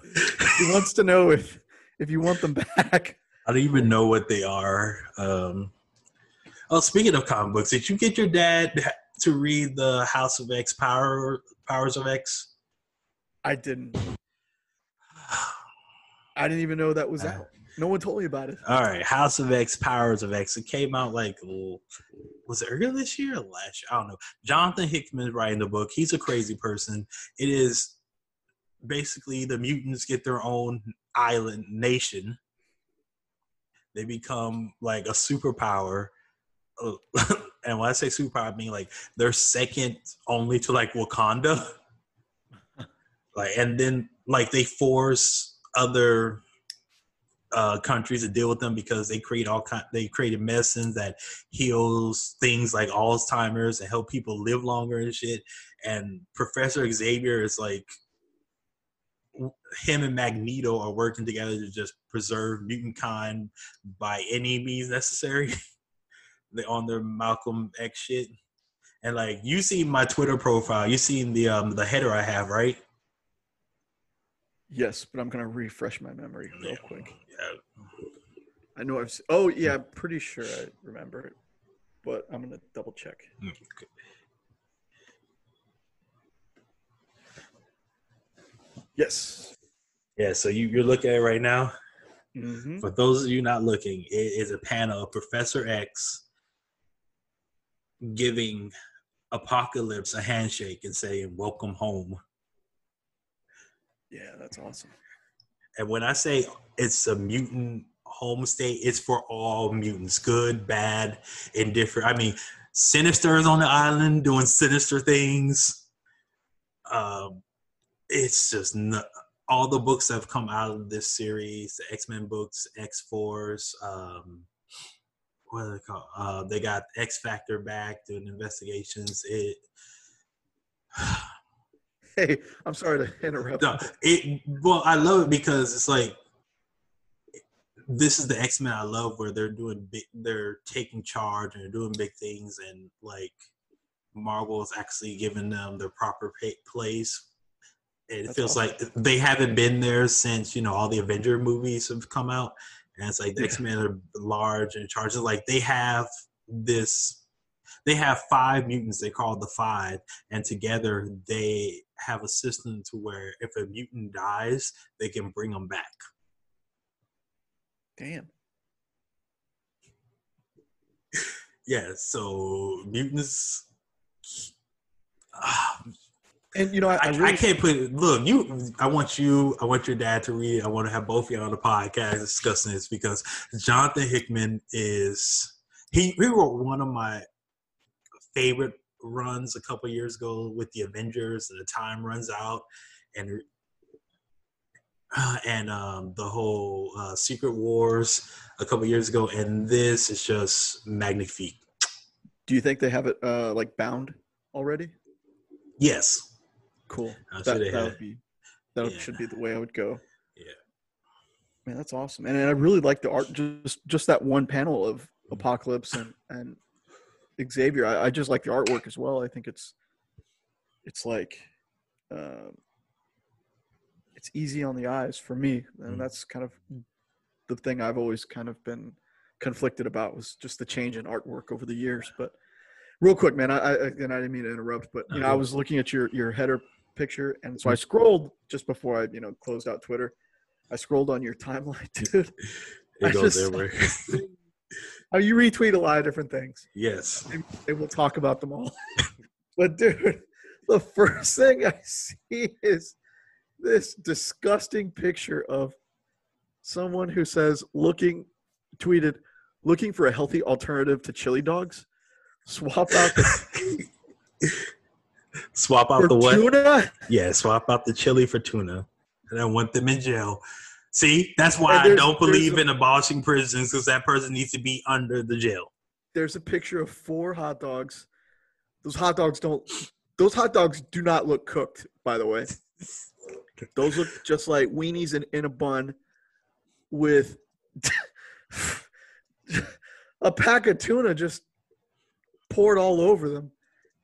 He wants to know if if you want them back. [LAUGHS] I don't even know what they are. Um, oh, speaking of comic books, did you get your dad to read the House of X Power Powers of X? I didn't. I didn't even know that was out. No one told me about it. All right, House of X, Powers of X. It came out like was it earlier this year or last year? I don't know. Jonathan Hickman is writing the book. He's a crazy person. It is basically the mutants get their own island nation. They become like a superpower. [LAUGHS] and when I say superpower, I mean like they're second only to like Wakanda. [LAUGHS] like, and then like they force other uh, countries to deal with them because they create all kind. They created medicines that heals things like Alzheimer's and help people live longer and shit. And Professor Xavier is like him and Magneto are working together to just preserve mutant kind by any means necessary. [LAUGHS] they on their Malcolm X shit. And like you see my Twitter profile, you seen the um the header I have, right? Yes, but I'm gonna refresh my memory real quick. Yeah. I know I've. Oh yeah, I'm pretty sure I remember it, but I'm gonna double check. Mm, okay. Yes. Yeah. So you, you're looking at it right now. Mm-hmm. For those of you not looking, it is a panel of Professor X giving Apocalypse a handshake and saying "Welcome home." Yeah, that's awesome. And when I say it's a mutant home state, it's for all mutants, good, bad, indifferent. I mean, Sinister is on the island doing sinister things. Um, it's just all the books that have come out of this series, the X Men books, X Force, um, what are they called? Uh, they got X Factor back doing investigations. It [SIGHS] Hey, I'm sorry to interrupt. No, it well, I love it because it's like this is the X Men I love, where they're doing big, they're taking charge and they're doing big things, and like Marvel is actually giving them their proper place. And it That's feels awesome. like they haven't been there since you know all the Avenger movies have come out, and it's like the yeah. X Men are large and charge. Like they have this they have five mutants they call the five and together they have a system to where if a mutant dies, they can bring them back. Damn. Yeah, so mutants. Ah, And you know, I, I, really, I can't put it. Look, you. I want you. I want your dad to read. I want to have both of you on the podcast discussing this because Jonathan Hickman is he. He wrote one of my favorite runs a couple years ago with the Avengers, and the time runs out, and uh, and um, the whole uh, Secret Wars a couple years ago, and this is just magnifique. do you think they have it uh, like bound already? Yes, Cool. That, that would be that Yeah. should be the way I would go. Yeah. Man, that's awesome. And I really like the art. Just just that one panel of Apocalypse and and Xavier. I, I just like the artwork as well. I think it's it's like um, it's easy on the eyes for me, and Mm. that's kind of the thing I've always kind of been conflicted about was just the change in artwork over the years. But real quick, man, I, I and I didn't mean to interrupt, but you know, I was looking at your your header picture, and so I scrolled just before I you know closed out Twitter. I scrolled on your timeline, [LAUGHS] dude. It I goes just- everywhere. [LAUGHS] How you retweet a lot of different things, yes. and we'll talk about them all. [LAUGHS] but dude, the first thing I see is this disgusting picture of someone who says looking tweeted looking for a healthy alternative to chili dogs. Swap out the [LAUGHS] swap out the what? tuna. Yeah, swap out the chili for tuna, and I want them in jail. See, that's why I don't believe in abolishing prisons because that person needs to be under the jail. There's a picture of four hot dogs. Those hot dogs don't. Those hot dogs do not look cooked, by the way. [LAUGHS] Those look just like weenies in, in a bun with [LAUGHS] a pack of tuna just poured all over them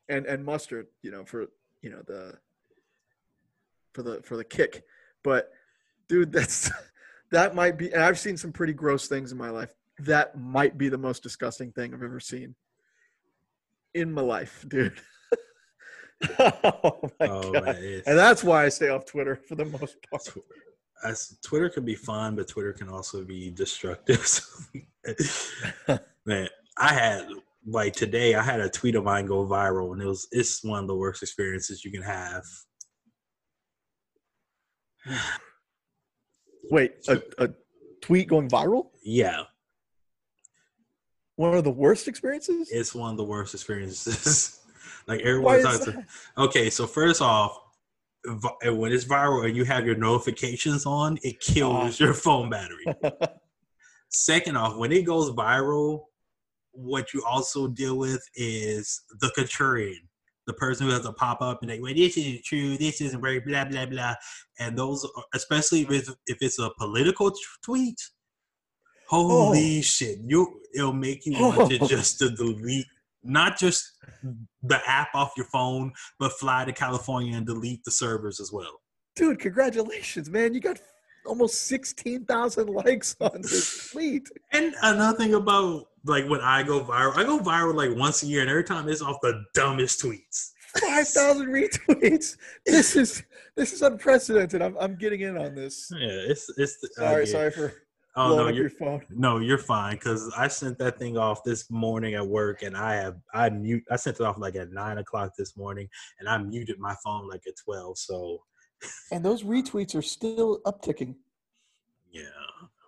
and and mustard, you know, for you know the for the for the kick. But dude, that's that might be and I've seen some pretty gross things in my life. That might be the most disgusting thing I've ever seen in my life, dude. [LAUGHS] oh my oh god. man, And that's why I stay off Twitter for the most part. As Twitter can be fun, but Twitter can also be destructive. [LAUGHS] Man, I had like today, I had a tweet of mine go viral, and it was it's one of the worst experiences you can have. [SIGHS] [SIGHS] Wait, a, a tweet going viral? Yeah, One of the worst experiences? it's one of the worst experiences. [LAUGHS] like Why everyone is talks. that? Okay, so first off, vi- when it's viral and you have your notifications on, it kills ah. your phone battery. [LAUGHS] Second off, when it goes viral, what you also deal with is the contrarian, the person who has a pop up and they, well, this isn't true, this isn't right, blah blah blah, and those, are, especially if if it's a political tweet, holy oh. shit, you it'll make you want to Oh. [LAUGHS] just to delete not just the app off your phone, but fly to California and delete the servers as well. Dude, congratulations, man. You got almost 16,000 likes on this [LAUGHS] tweet. And another thing about like when I go viral, I go viral like once a year, and every time it's off the dumbest tweets. 5,000 retweets. [LAUGHS] This is this is unprecedented. I'm, I'm getting in on this. Yeah, it's it's. I Sorry, sorry for Oh no, you're your phone. no, you're fine because I sent that thing off this morning at work, and I have I mute. I sent it off like at nine o'clock this morning, and I muted my phone like at twelve. So And those retweets are still upticking. yeah,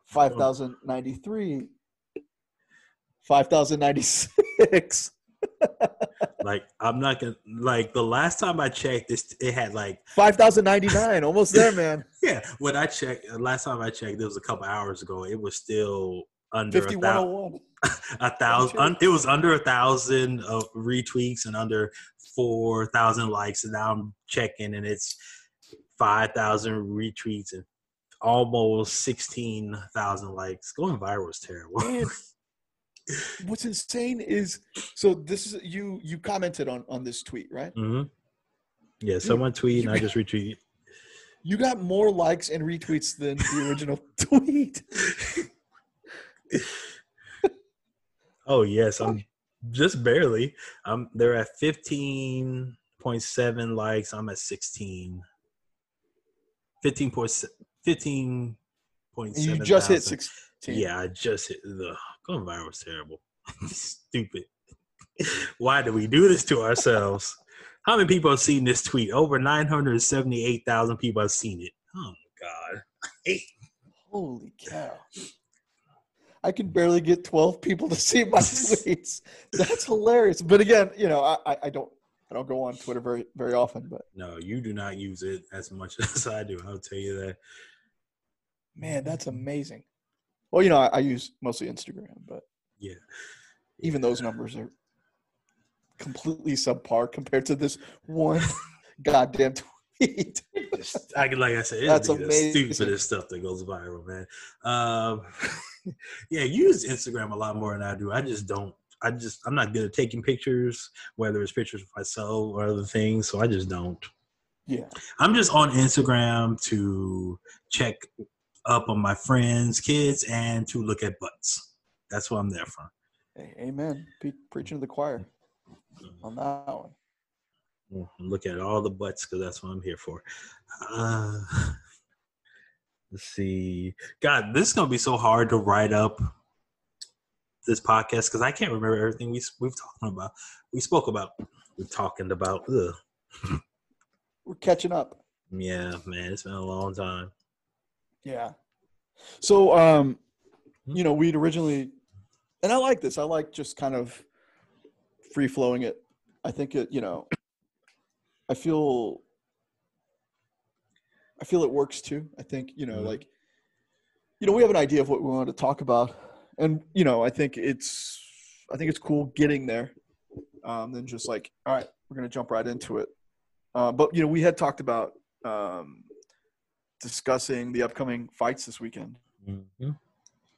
5,093. 5,096. [LAUGHS] like I'm not gonna like the last time I checked, this it had like 5,099. Almost there, man. [LAUGHS] yeah. When I checked, last time I checked, it was a couple hours ago. It was still under a thousand. 5101. [LAUGHS] a thousand un, it was under a thousand of retweets and under four thousand likes and now i'm checking and it's five thousand retweets and almost sixteen thousand likes going viral is terrible what's insane is so this is you you commented on on this tweet, right? mm-hmm. yeah someone tweet and i just retweet You got more likes and retweets than the original [LAUGHS] tweet. [LAUGHS] oh yes i'm just barely um they're at 15.7 likes. I'm at 16. 15.7. 15. You just hit 16. Yeah, I just hit the going viral was terrible. [LAUGHS] Stupid. [LAUGHS] Why do we do this to ourselves? How many people have seen this tweet? Over 978,000 people have seen it. Oh my God. Holy cow. I can barely get 12 people to see my [LAUGHS] tweets. That's hilarious. But again, you know, I, I don't I don't go on Twitter very very often, but no, you do not use it as much as I do. I'll tell you that. Man, that's amazing. Well, you know, I, I use mostly Instagram, but yeah, even those numbers are completely subpar compared to this one [LAUGHS] goddamn tweet. I like I said, that's it's the stupidest stuff that goes viral, man. Um, [LAUGHS] yeah, use Instagram a lot more than I do. I just don't. I just I'm not good at taking pictures, whether it's pictures of myself or other things. So I just don't. Yeah, I'm just on Instagram to check up on my friends' kids and to look at butts. That's what I'm there for. Amen. Pre- preaching to the choir mm-hmm. on that one. look at all the butts because that's what I'm here for. Uh, [LAUGHS] let's see. God, this is gonna be so hard to write up this podcast because I can't remember everything we we've talked about. We spoke about. We're talking about. Ugh. We're catching up. Yeah, man, it's been a long time. Yeah. So, um, you know, we'd originally, and I like this. I like just kind of free flowing it. I think it, you know, I feel, I feel it works too. I think, you know, mm-hmm. like, you know, we have an idea of what we want to talk about, and you know, I think it's, I think it's cool getting there. Um, then just like, all right, we're gonna jump right into it. Uh, but you know, we had talked about um, discussing the upcoming fights this weekend. Mm-hmm.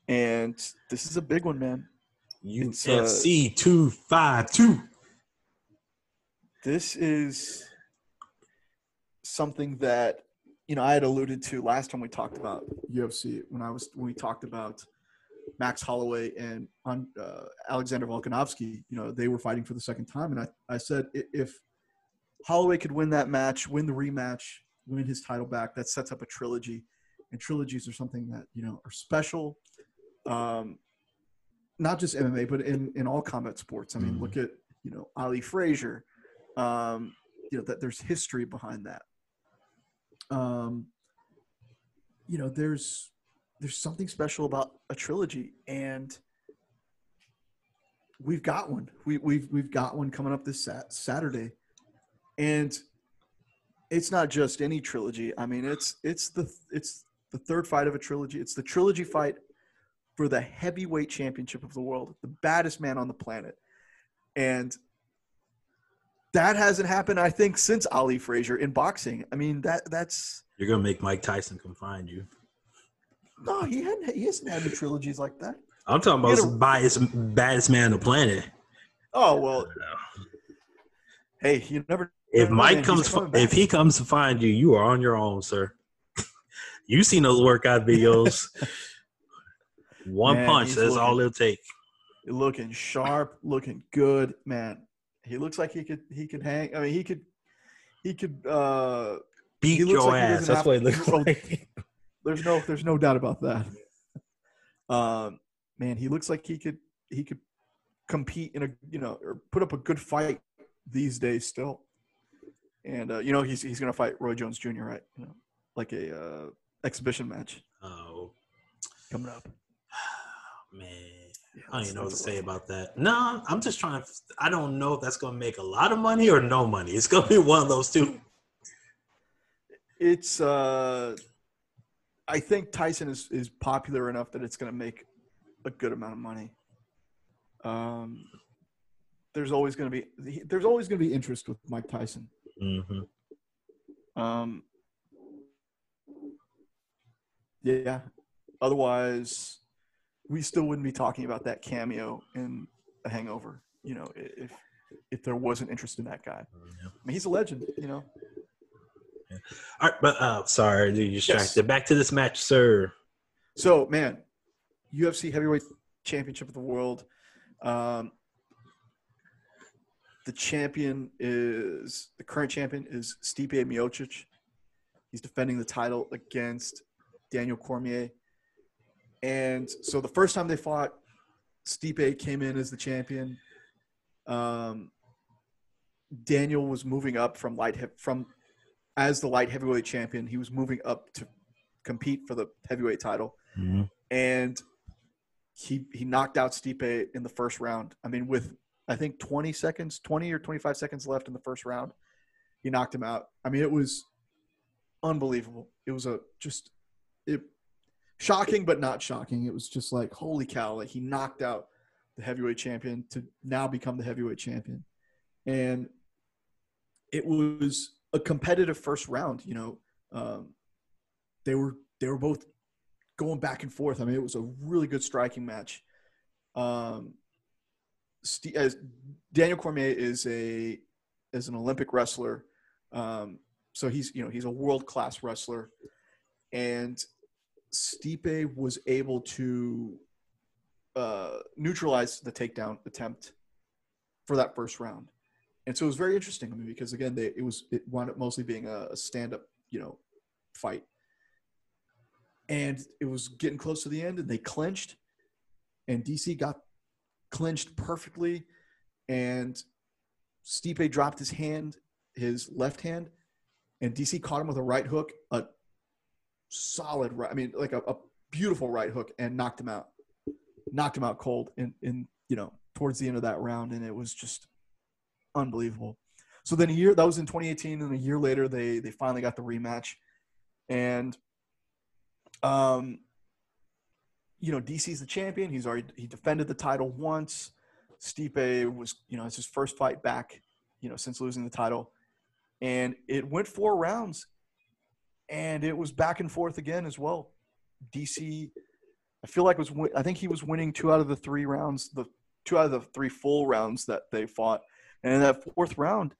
And this is a big one, man. UFC uh, 252. This is something that you know I had alluded to last time we talked about UFC when I was when we talked about Max Holloway and uh, Alexander Volkanovski. You know they were fighting for the second time, and I I said if Holloway could win that match, win the rematch, win his title back. That sets up a trilogy, and trilogies are something that you know are special. Um, not just MMA, but in in all combat sports. I mean, mm-hmm. look at you know Ali Frazier. Um, you know that there's history behind that. Um, you know, there's there's something special about a trilogy, and we've got one. We, we've we've got one coming up this sat- Saturday, and it's not just any trilogy. I mean, it's it's the it's the third fight of a trilogy. It's the trilogy fight for the heavyweight championship of the world, the baddest man on the planet, and that hasn't happened. I think since Ali Frazier in boxing. I mean that that's you're gonna make Mike Tyson come find you. No, he hadn't. He hasn't had the trilogies like that. I'm talking about the baddest, baddest man on the planet. Oh well. Hey, you never if Mike comes, if he comes to find you, you are on your own, sir. [LAUGHS] you seen those workout videos. [LAUGHS] One man, punch, that's looking, all it'll take. Looking sharp, looking good, man. He looks like he could he could hang. I mean, he could he could uh beat your like ass. That's what it looks like. [LAUGHS] there's no there's no doubt about that. Um, man, he looks like he could he could compete in a you know or put up a good fight these days still and uh, you know he's he's gonna fight Roy Jones Jr. Right? You know, like a uh, exhibition match. Oh, coming up. [SIGHS] Man, yeah, I don't even know what to say about that. No, I'm just trying to. I don't know if that's gonna make a lot of money or no money. It's gonna be one of those two. It's. uh I think Tyson is is popular enough that it's gonna make a good amount of money. Um, there's always going to be there's always going to be interest with Mike Tyson. Mm-hmm. Um, yeah. Otherwise, we still wouldn't be talking about that cameo in A Hangover. You know, if if there wasn't interest in that guy. Yeah. I mean, he's a legend. You know. Yeah. All right, but uh, sorry, you distracted. Yes. Back to this match, sir. So, man, UFC Heavyweight Championship of the World. Um, the champion is the current champion is Stipe Miocic. He's defending the title against Daniel Cormier. And so the first time they fought, Stipe came in as the champion. Um, Daniel was moving up from light he- from as the light heavyweight champion. He was moving up to compete for the heavyweight title, Mhm. and he he knocked out Stipe in the first round. I mean, with I think 20 seconds, 20 or 25 seconds left in the first round, he knocked him out. I mean, it was unbelievable. It was a just it shocking, but not shocking. It was just like holy cow! Like he knocked out the heavyweight champion to now become the heavyweight champion, and it was a competitive first round. You know, um, they were they were both going back and forth. I mean, it was a really good striking match. Um, Daniel Cormier is a is an Olympic wrestler, um, so he's you know he's a world class wrestler, and Stipe was able to uh, neutralize the takedown attempt for that first round, and so it was very interesting. Because again, they it was it wound up mostly being a, a stand up you know fight, and it was getting close to the end, and they clinched, and DC got clinched perfectly, and Stipe dropped his hand, his left hand, and DC caught him with a right hook, a solid right. I mean, like a, a beautiful right hook, and knocked him out. Knocked him out cold in in you know towards the end of that round, and it was just unbelievable. So then a year that was in 2018, and a year later they they finally got the rematch, and um, you know DC's the champion. He's already he defended the title once. Stipe was you know it's his first fight back, you know since losing the title, and it went four rounds, and it was back and forth again as well. DC, I feel like was I think he was winning two out of the three rounds, the two out of the three full rounds that they fought, and in that fourth round,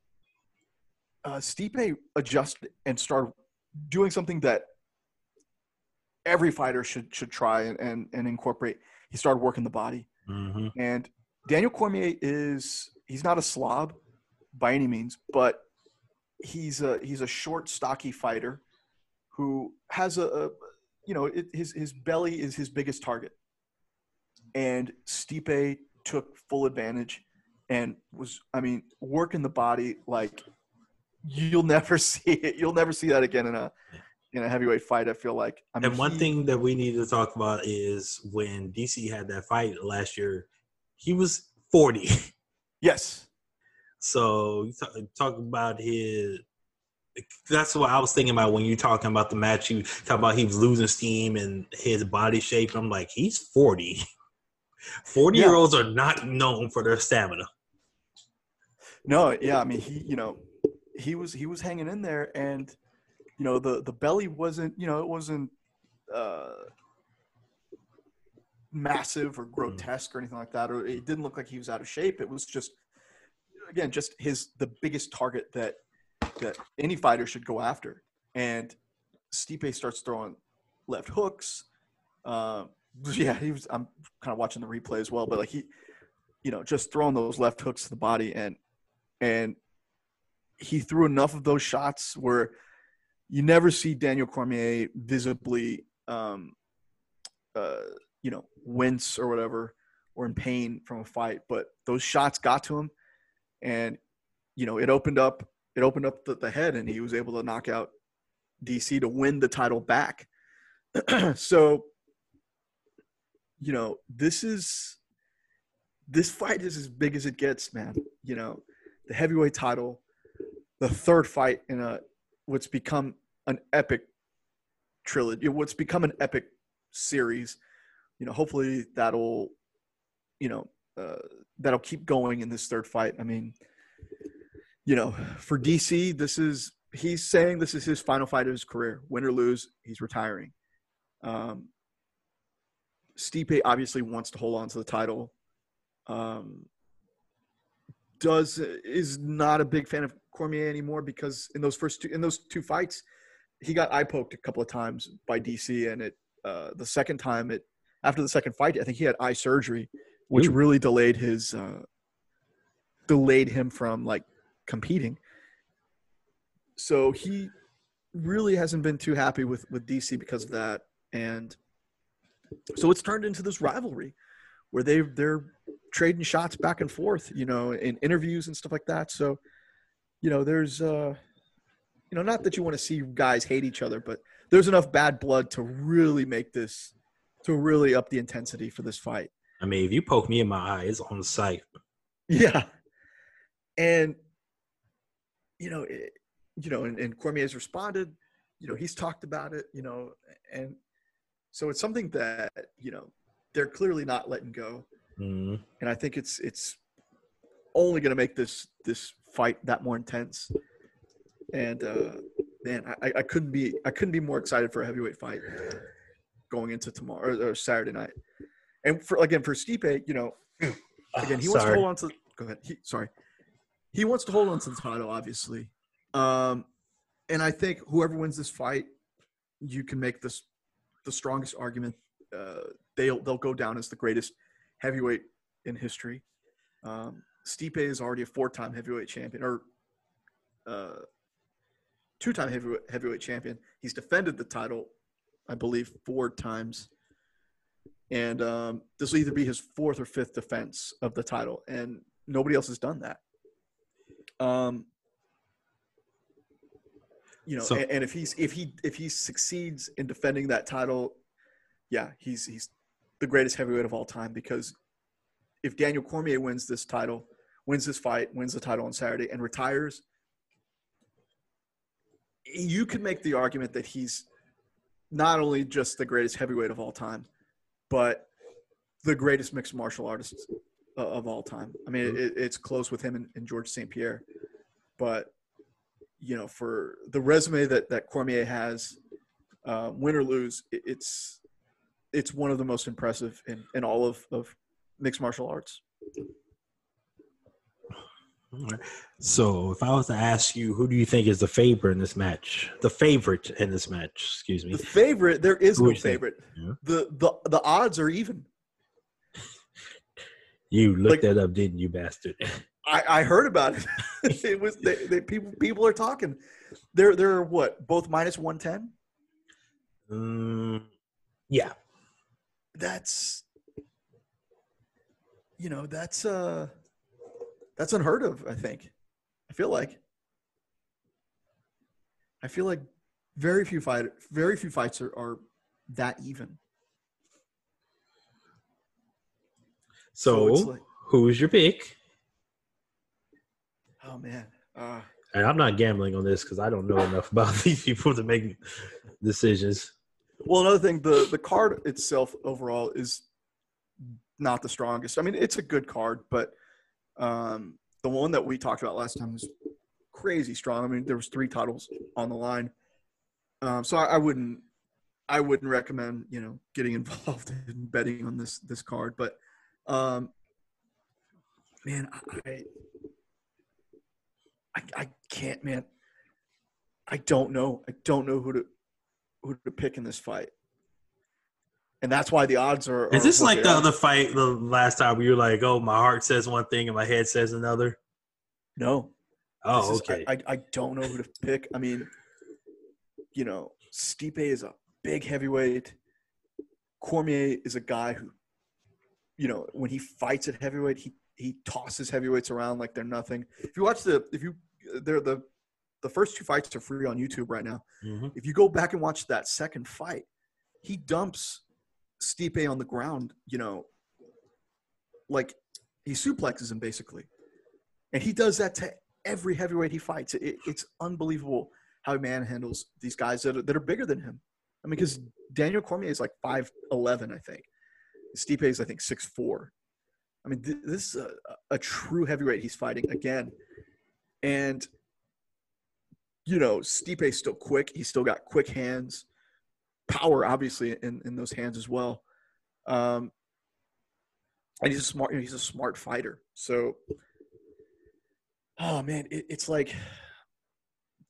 uh, Stipe adjusted and started doing something that every fighter should should try and, and, and incorporate. He started working the body. Mhm. And Daniel Cormier is he's not a slob by any means, but he's a he's a short, stocky fighter who has a, a you know it, his his belly is his biggest target, and Stipe took full advantage and was I mean working the body like you'll never [LAUGHS] see it. You'll never see that again in a in a heavyweight fight. I feel like. I mean, And one he- thing that we need to talk about is when DC had that fight last year, he was 40. [LAUGHS] yes, So you talk, talk about his. That's what I was thinking about when you're talking about the match. You talk about he was losing steam and his body shape. I'm like, he's 40. [LAUGHS] 40 Yeah. year olds are not known for their stamina. No, yeah, I mean he, you know, he was he was hanging in there, and you know the the belly wasn't, you know, it wasn't uh, massive or grotesque or anything like that, or it didn't look like he was out of shape. It was just, again, just his the biggest target that that any fighter should go after, and Stipe starts throwing left hooks. Um, [LAUGHS] yeah, he was. I'm kind of watching the replay as well, but like he, you know, just throwing those left hooks to the body and and he threw enough of those shots where you never see Daniel Cormier visibly, um, uh, you know, wince or whatever or in pain from a fight. But those shots got to him, and you know, it opened up it opened up the, the head, and he was able to knock out DC to win the title back. [CLEARS THROAT] so, you know, this is this fight is as big as it gets, man. You know, the heavyweight title, the third fight in a what's become an epic trilogy, what's become an epic series. You know, hopefully that'll, you know, uh, that'll keep going in this third fight. I mean, you know, for DC, this is he's saying this is his final fight of his career. Win or lose, he's retiring. Um, Stipe obviously wants to hold on to the title. Um, does is not a big fan of Cormier anymore because in those first two in those two fights, he got eye poked a couple of times by DC, and it uh, the second time it after the second fight, I think he had eye surgery, which Ooh. really delayed his uh, delayed him from like competing. So he really hasn't been too happy with with DC because of that, and so it's turned into this rivalry where they they're trading shots back and forth, you know, in interviews and stuff like that. So, you know, there's uh you know, not that you want to see guys hate each other, but there's enough bad blood to really make this to really up the intensity for this fight. I mean, if you poke me in my eye, it's on the site. Yeah. And you know, it, you know, and, and Cormier's responded, you know, he's talked about it, you know, and so it's something that, you know, they're clearly not letting go. Mm-hmm. And I think it's it's only going to make this this fight that more intense. And uh, man, I, I couldn't be I couldn't be more excited for a heavyweight fight going into tomorrow or, or Saturday night. And for again for Stipe, you know, again he wants to hold on to. Go ahead. He, sorry, he wants to hold on to the title, obviously. Um, and I think whoever wins this fight, you can make this the strongest argument. Uh, they'll they'll go down as the greatest heavyweight in history. Um, Stipe is already a four-time heavyweight champion, or uh, two-time heavyweight heavyweight champion. He's defended the title, I believe, four times, and um, this will either be his fourth or fifth defense of the title, and nobody else has done that. Um, you know, So- and, and if he's if he if he succeeds in defending that title, yeah, he's he's the greatest heavyweight of all time because if Daniel Cormier wins this title, wins this fight, wins the title on Saturday, and retires, you could make the argument that he's not only just the greatest heavyweight of all time, but the greatest mixed martial artist uh, of all time. I mean, it, it's close with him and, and George St. Pierre, but you know, for the resume that that Cormier has, uh, win or lose, it, it's it's one of the most impressive in, in all of, of mixed martial arts. So, if I was to ask you, who do you think is the favorite in this match? The favorite in this match, excuse me. The favorite, there is Who no would you think? favorite. Yeah. The the the odds are even. You looked Like- that up, didn't you, bastard? I, I heard about it. [LAUGHS] it was they, they, people people are talking. They're they're what both minus one ten. Mm, yeah. That's you know that's uh that's unheard of. I think. I feel like. I feel like very few fight very few fights are, are that even. So, it's like- who's your pick? Oh man. Uh, And I'm not gambling on this because I don't know enough [LAUGHS] about these people to make decisions. Well, another thing, the the card itself overall is not the strongest. I mean, it's a good card, but um, the one that we talked about last time was crazy strong. I mean, there was three titles on the line, um, so I, I wouldn't I wouldn't recommend you know getting [LAUGHS] involved in betting on this this card. But um, man, I, I I can't, man. I don't know. I don't know who to who to pick in this fight. And that's why the odds are. Is this like the are. other fight the last time where you're like, oh, my heart says one thing and my head says another? No. Oh, This is- okay. I, I, I don't know who to pick. I mean, you know, Stipe is a big heavyweight. Cormier is a guy who, you know, when he fights at heavyweight, he he tosses heavyweights around like they're nothing. If you watch the, if you, they're the, the first two fights are free on YouTube right now. Mhm. If you go back and watch that second fight, he dumps Stipe on the ground, you know, like he suplexes him basically. And he does that to every heavyweight he fights. It, it's unbelievable how he manhandles these guys that are, that are bigger than him. I mean, because Daniel Cormier is like 5'11, I think. Stipe is, I think, 6'4. I mean, th- this is a, a true heavyweight he's fighting again. And, you know, Stipe's still quick. He's still got quick hands, power, obviously, in, in those hands as well. Um, and he's a smart, he's a smart fighter. So, oh man, it, it's like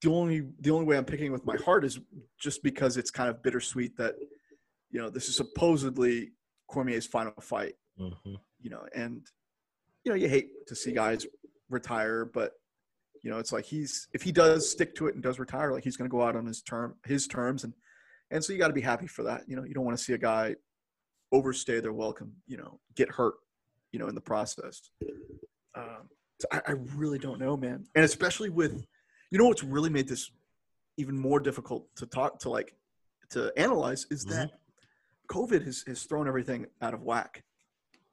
the only the only way I'm picking with my heart is just because it's kind of bittersweet that you know this is supposedly Cormier's final fight. Mhm. You know, and you know you hate to see guys retire, but you know, it's like he's if he does stick to it and does retire, like he's going to go out on his term, his terms, and and so you got to be happy for that. You know, you don't want to see a guy overstay their welcome. You know, get hurt. You know, in the process. Um, so I, I really don't know, man, and especially with, you know, what's really made this even more difficult to talk to like to analyze is Mm-hmm. that COVID has, has thrown everything out of whack.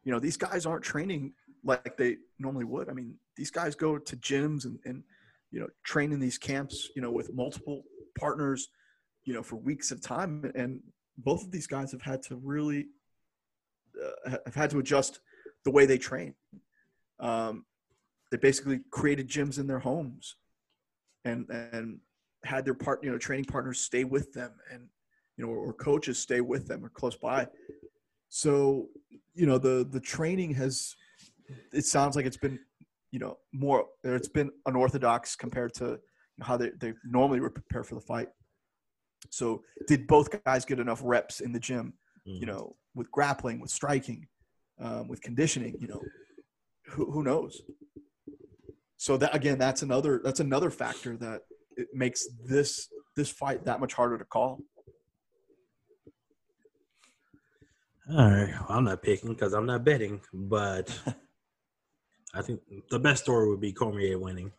You know, these guys aren't training like they normally would. I mean, these guys go to gyms and, and you know, train in these camps, you know, with multiple partners, you know, for weeks a time. And both of these guys have had to really uh, have had to adjust the way they train. Um, they basically created gyms in their homes and, and had their part, you know, training partners stay with them and, you know, or coaches stay with them or close by. So, you know, the the training has it sounds like it's been, you know, more it's been unorthodox compared to how they, they normally prepare for the fight. So did both guys get enough reps in the gym, you know, with grappling, with striking, um, with conditioning, you know, who, who knows? So that again, that's another that's another factor that it makes this this fight that much harder to call. All right. Well, I'm not picking because I'm not betting, but [LAUGHS] I think the best story would be Cormier winning.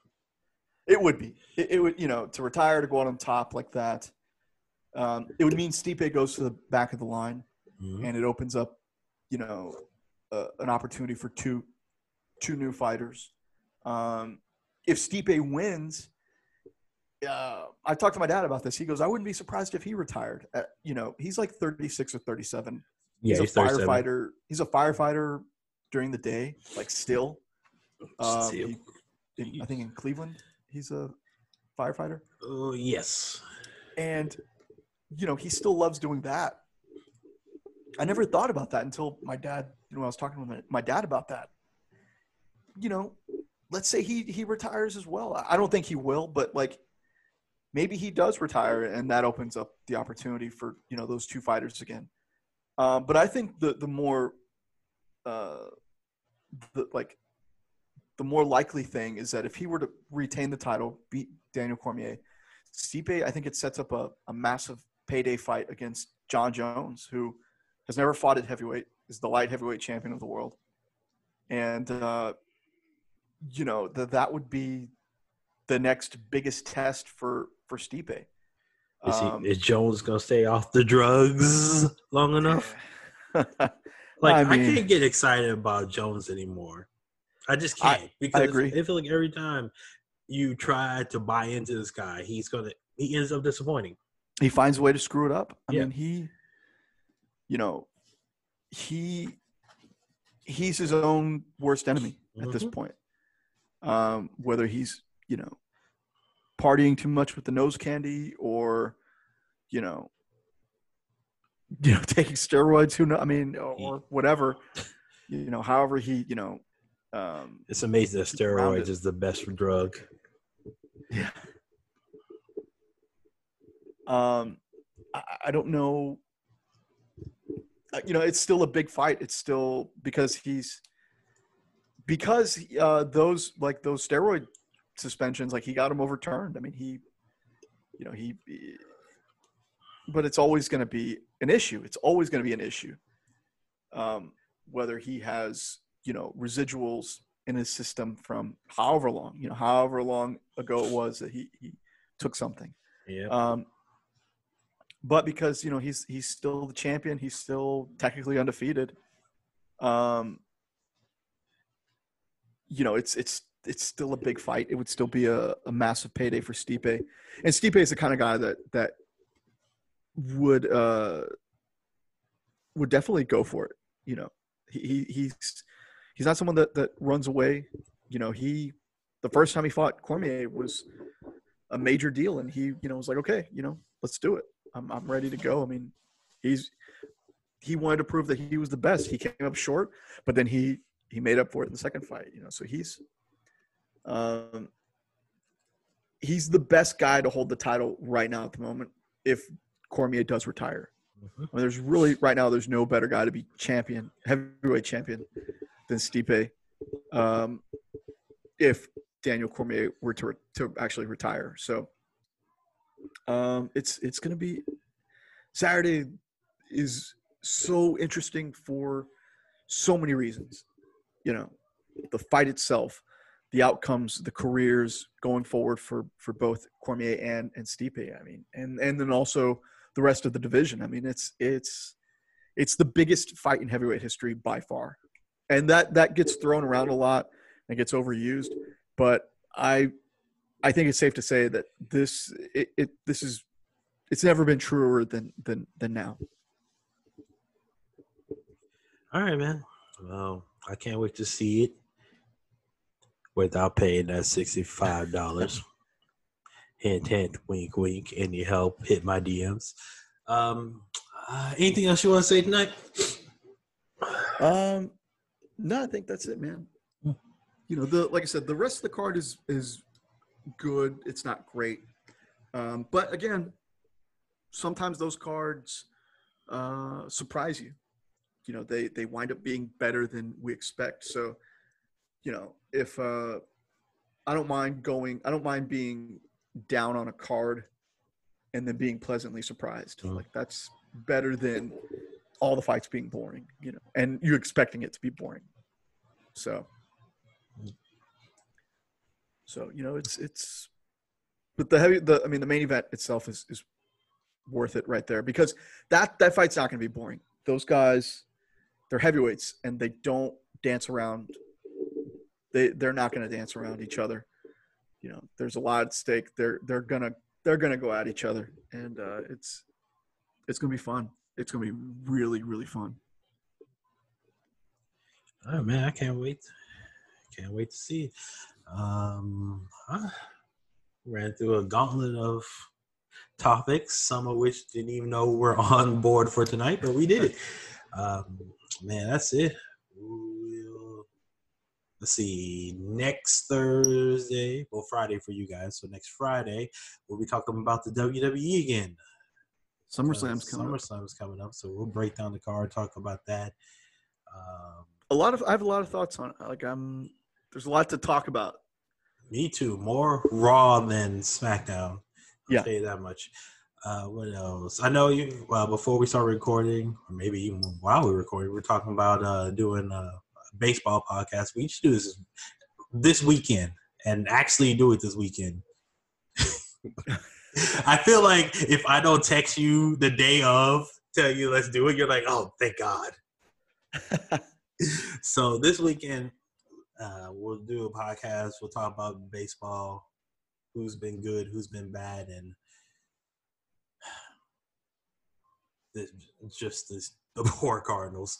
It would be. It, it would, you know, to retire to go out on top like that. Um, it would mean Stipe goes to the back of the line, Mhm. and it opens up, you know, uh, an opportunity for two, two new fighters. Um, if Stipe wins, uh, I talked to my dad about this. He goes, "I wouldn't be surprised if he retired." Uh, you know, he's like thirty-six or thirty-seven. Yeah, he's a he's 37. firefighter. He's a firefighter during the day, like still. Um, he- in- I think in Cleveland, he's a firefighter, Oh, yes. and you know he still loves doing that. I never thought about that until my dad. You know, I was talking with my, dad about that. You know, let's say he he retires as well. I I don't think he will, but like maybe he does retire, and that opens up the opportunity for you know those two fighters again. Um, but I think the the more uh, the like the more likely thing is that if he were to retain the title, beat Daniel Cormier, Stipe, I think it sets up a, a massive payday fight against Jon Jones, who has never fought at heavyweight, is the light heavyweight champion of the world, and uh, you know that that would be the next biggest test for for Stipe. Is, he, Um, is Jones gonna stay off the drugs long enough? [LAUGHS] Like I I, can't get excited about Jones anymore. I just can't because agree. I feel like every time you try to buy into this guy, he's gonna he ends up disappointing. He finds a way to screw it up. I Yeah. mean, he, you know, he he's his own worst enemy at this Mhm. point. Um, whether he's you know partying too much with the nose candy or you know [LAUGHS] you know taking steroids who know i mean or, or whatever you know however he you know um It's amazing that steroids is the best drug. Yeah. Um, I, I don't know. Uh, You know, it's still a big fight. It's still because he's because uh, those like those steroid suspensions, like he got them overturned. I mean, he, you know, he. he- But it's always going to be an issue. It's always going to be an issue. Um, whether he has you know residuals in his system from however long, you know, however long ago it was that he, he took something. Yeah. Um, but because you know he's he's still the champion, he's still technically undefeated. Um, you know, it's it's it's still a big fight. It would still be a, a massive payday for Stipe, and Stipe is the kind of guy that that would uh would definitely go for it. You know, he, he he's he's not someone that that runs away. You know, he the first time he fought Cormier was a major deal, and he you know was like, okay, you know, let's do it. I'm I'm ready to go. I mean, he's he wanted to prove that he was the best. He came up short, but then he he made up for it in the second fight. You know, so he's um he's the best guy to hold the title right now at the moment. If Cormier does retire, Mhm. I mean, there's really right now there's no better guy to be champion, heavyweight champion, than Stipe. Um, if Daniel Cormier were to to actually retire. So um, it's it's going to be Saturday is so interesting for so many reasons. You know, the fight itself, the outcomes, the careers going forward for for both Cormier and and Stipe. I mean, and and then also the rest of the division. I mean, it's it's it's the biggest fight in heavyweight history by far, and that that gets thrown around a lot and gets overused. But I I think it's safe to say that this it, it this is it's never been truer than than than now. All right, man. Well, I can't wait to see it without paying that sixty-five dollars. [LAUGHS] hint, hint, wink, wink. Any help? Hit my DMs. Um, uh, anything else you want to say tonight? Um, no, I think that's it, man. Hmm. You know, the like I said, the rest of the card is is good. It's not great, um, but again, sometimes those cards uh, surprise you. You know, they they wind up being better than we expect. So, you know, if uh, I don't mind going, I don't mind being down on a card and then being pleasantly surprised. Mm. Like that's better than all the fights being boring, you know, and you expecting it to be boring. So, so you know, it's it's, but the heavy, the I mean, the main event itself is is worth it right there because that that fight's not going to be boring. Those guys, they're heavyweights and they don't dance around. They they're not going to dance around each other. You know, there's a lot at stake. They're they're gonna they're gonna go at each other, and uh, it's it's gonna be fun. It's gonna be really really fun. Oh man, I can't wait. Can't wait to see. Um, I ran through a gauntlet of topics, some of which didn't even know we're [LAUGHS] on board for tonight, but we did it. Um, man, that's it. We'll, let's see. Next Thursday, well, Friday for you guys. So next Friday, we'll be talking about the WWE again. SummerSlam's uh, coming. SummerSlam's up. coming up, so we'll break down the card, talk about that. Um, a lot of I have a lot of thoughts on it. Like I'm, there's a lot to talk about. Me too. More Raw than SmackDown. I'll yeah. tell you that much. Uh, what else? I know you. Well, before we start recording, or maybe even while we're recording, we're talking about uh, doing a baseball podcast. We should do this this weekend and actually do it this weekend. [LAUGHS] I feel like if I don't text you the day of, tell you let's do it, you're like, oh, thank God. [LAUGHS] so this weekend, uh, we'll do a podcast. We'll talk about baseball who's been good, who's been bad, and [SIGHS] this, just this, the [LAUGHS] poor Cardinals.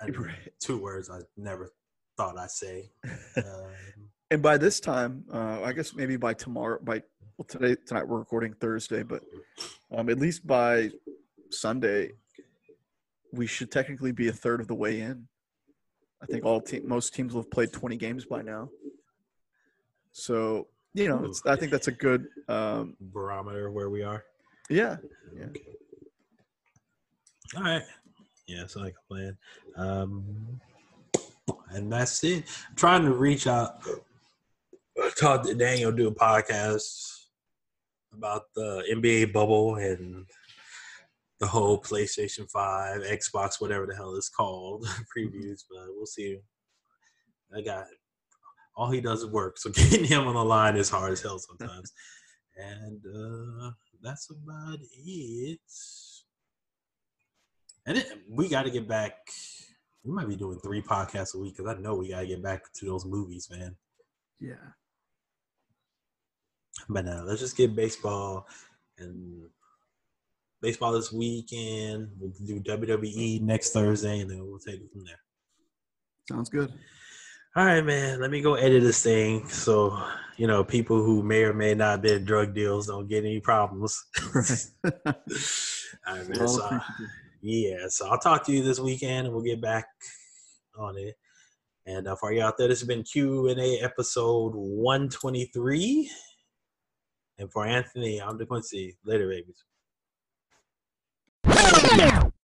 I. [LAUGHS] Two words I never thought I'd say. [LAUGHS] Um, and by this time, uh, I guess maybe by tomorrow, by well today tonight we're recording Thursday, but um, at least by Sunday, we should technically be a third of the way in. I think all te- most teams will have played 20 games by now. So you know, I think that's a good um, barometer where we are. Yeah. Yeah. All right. Yeah, so I can plan. Um, and that's it. I'm trying to reach out, talk to Daniel, do a podcast about the NBA bubble and the whole PlayStation 5, Xbox, whatever the hell it's called, [LAUGHS] previews, but we'll see. I got all he does is work. So [LAUGHS] getting him on the line is hard as hell sometimes. and uh, that's about it. And it, we got to get back. We might be doing three podcasts a week because I know we got to get back to those movies, man. Yeah. But now let's just get baseball and baseball this weekend. We'll do WWE next Thursday, and then we'll take it from there. Sounds good all right, man, let me go edit this thing so you know people who may or may not be in drug deals don't get any problems. Right. [LAUGHS] all right, man. So, yeah, so I'll talk to you this weekend, and we'll get back on it. And uh, for you out there, this has been Q and A episode one twenty three. And for Anthony, I'm DeQuincy. Later, babies. Yeah.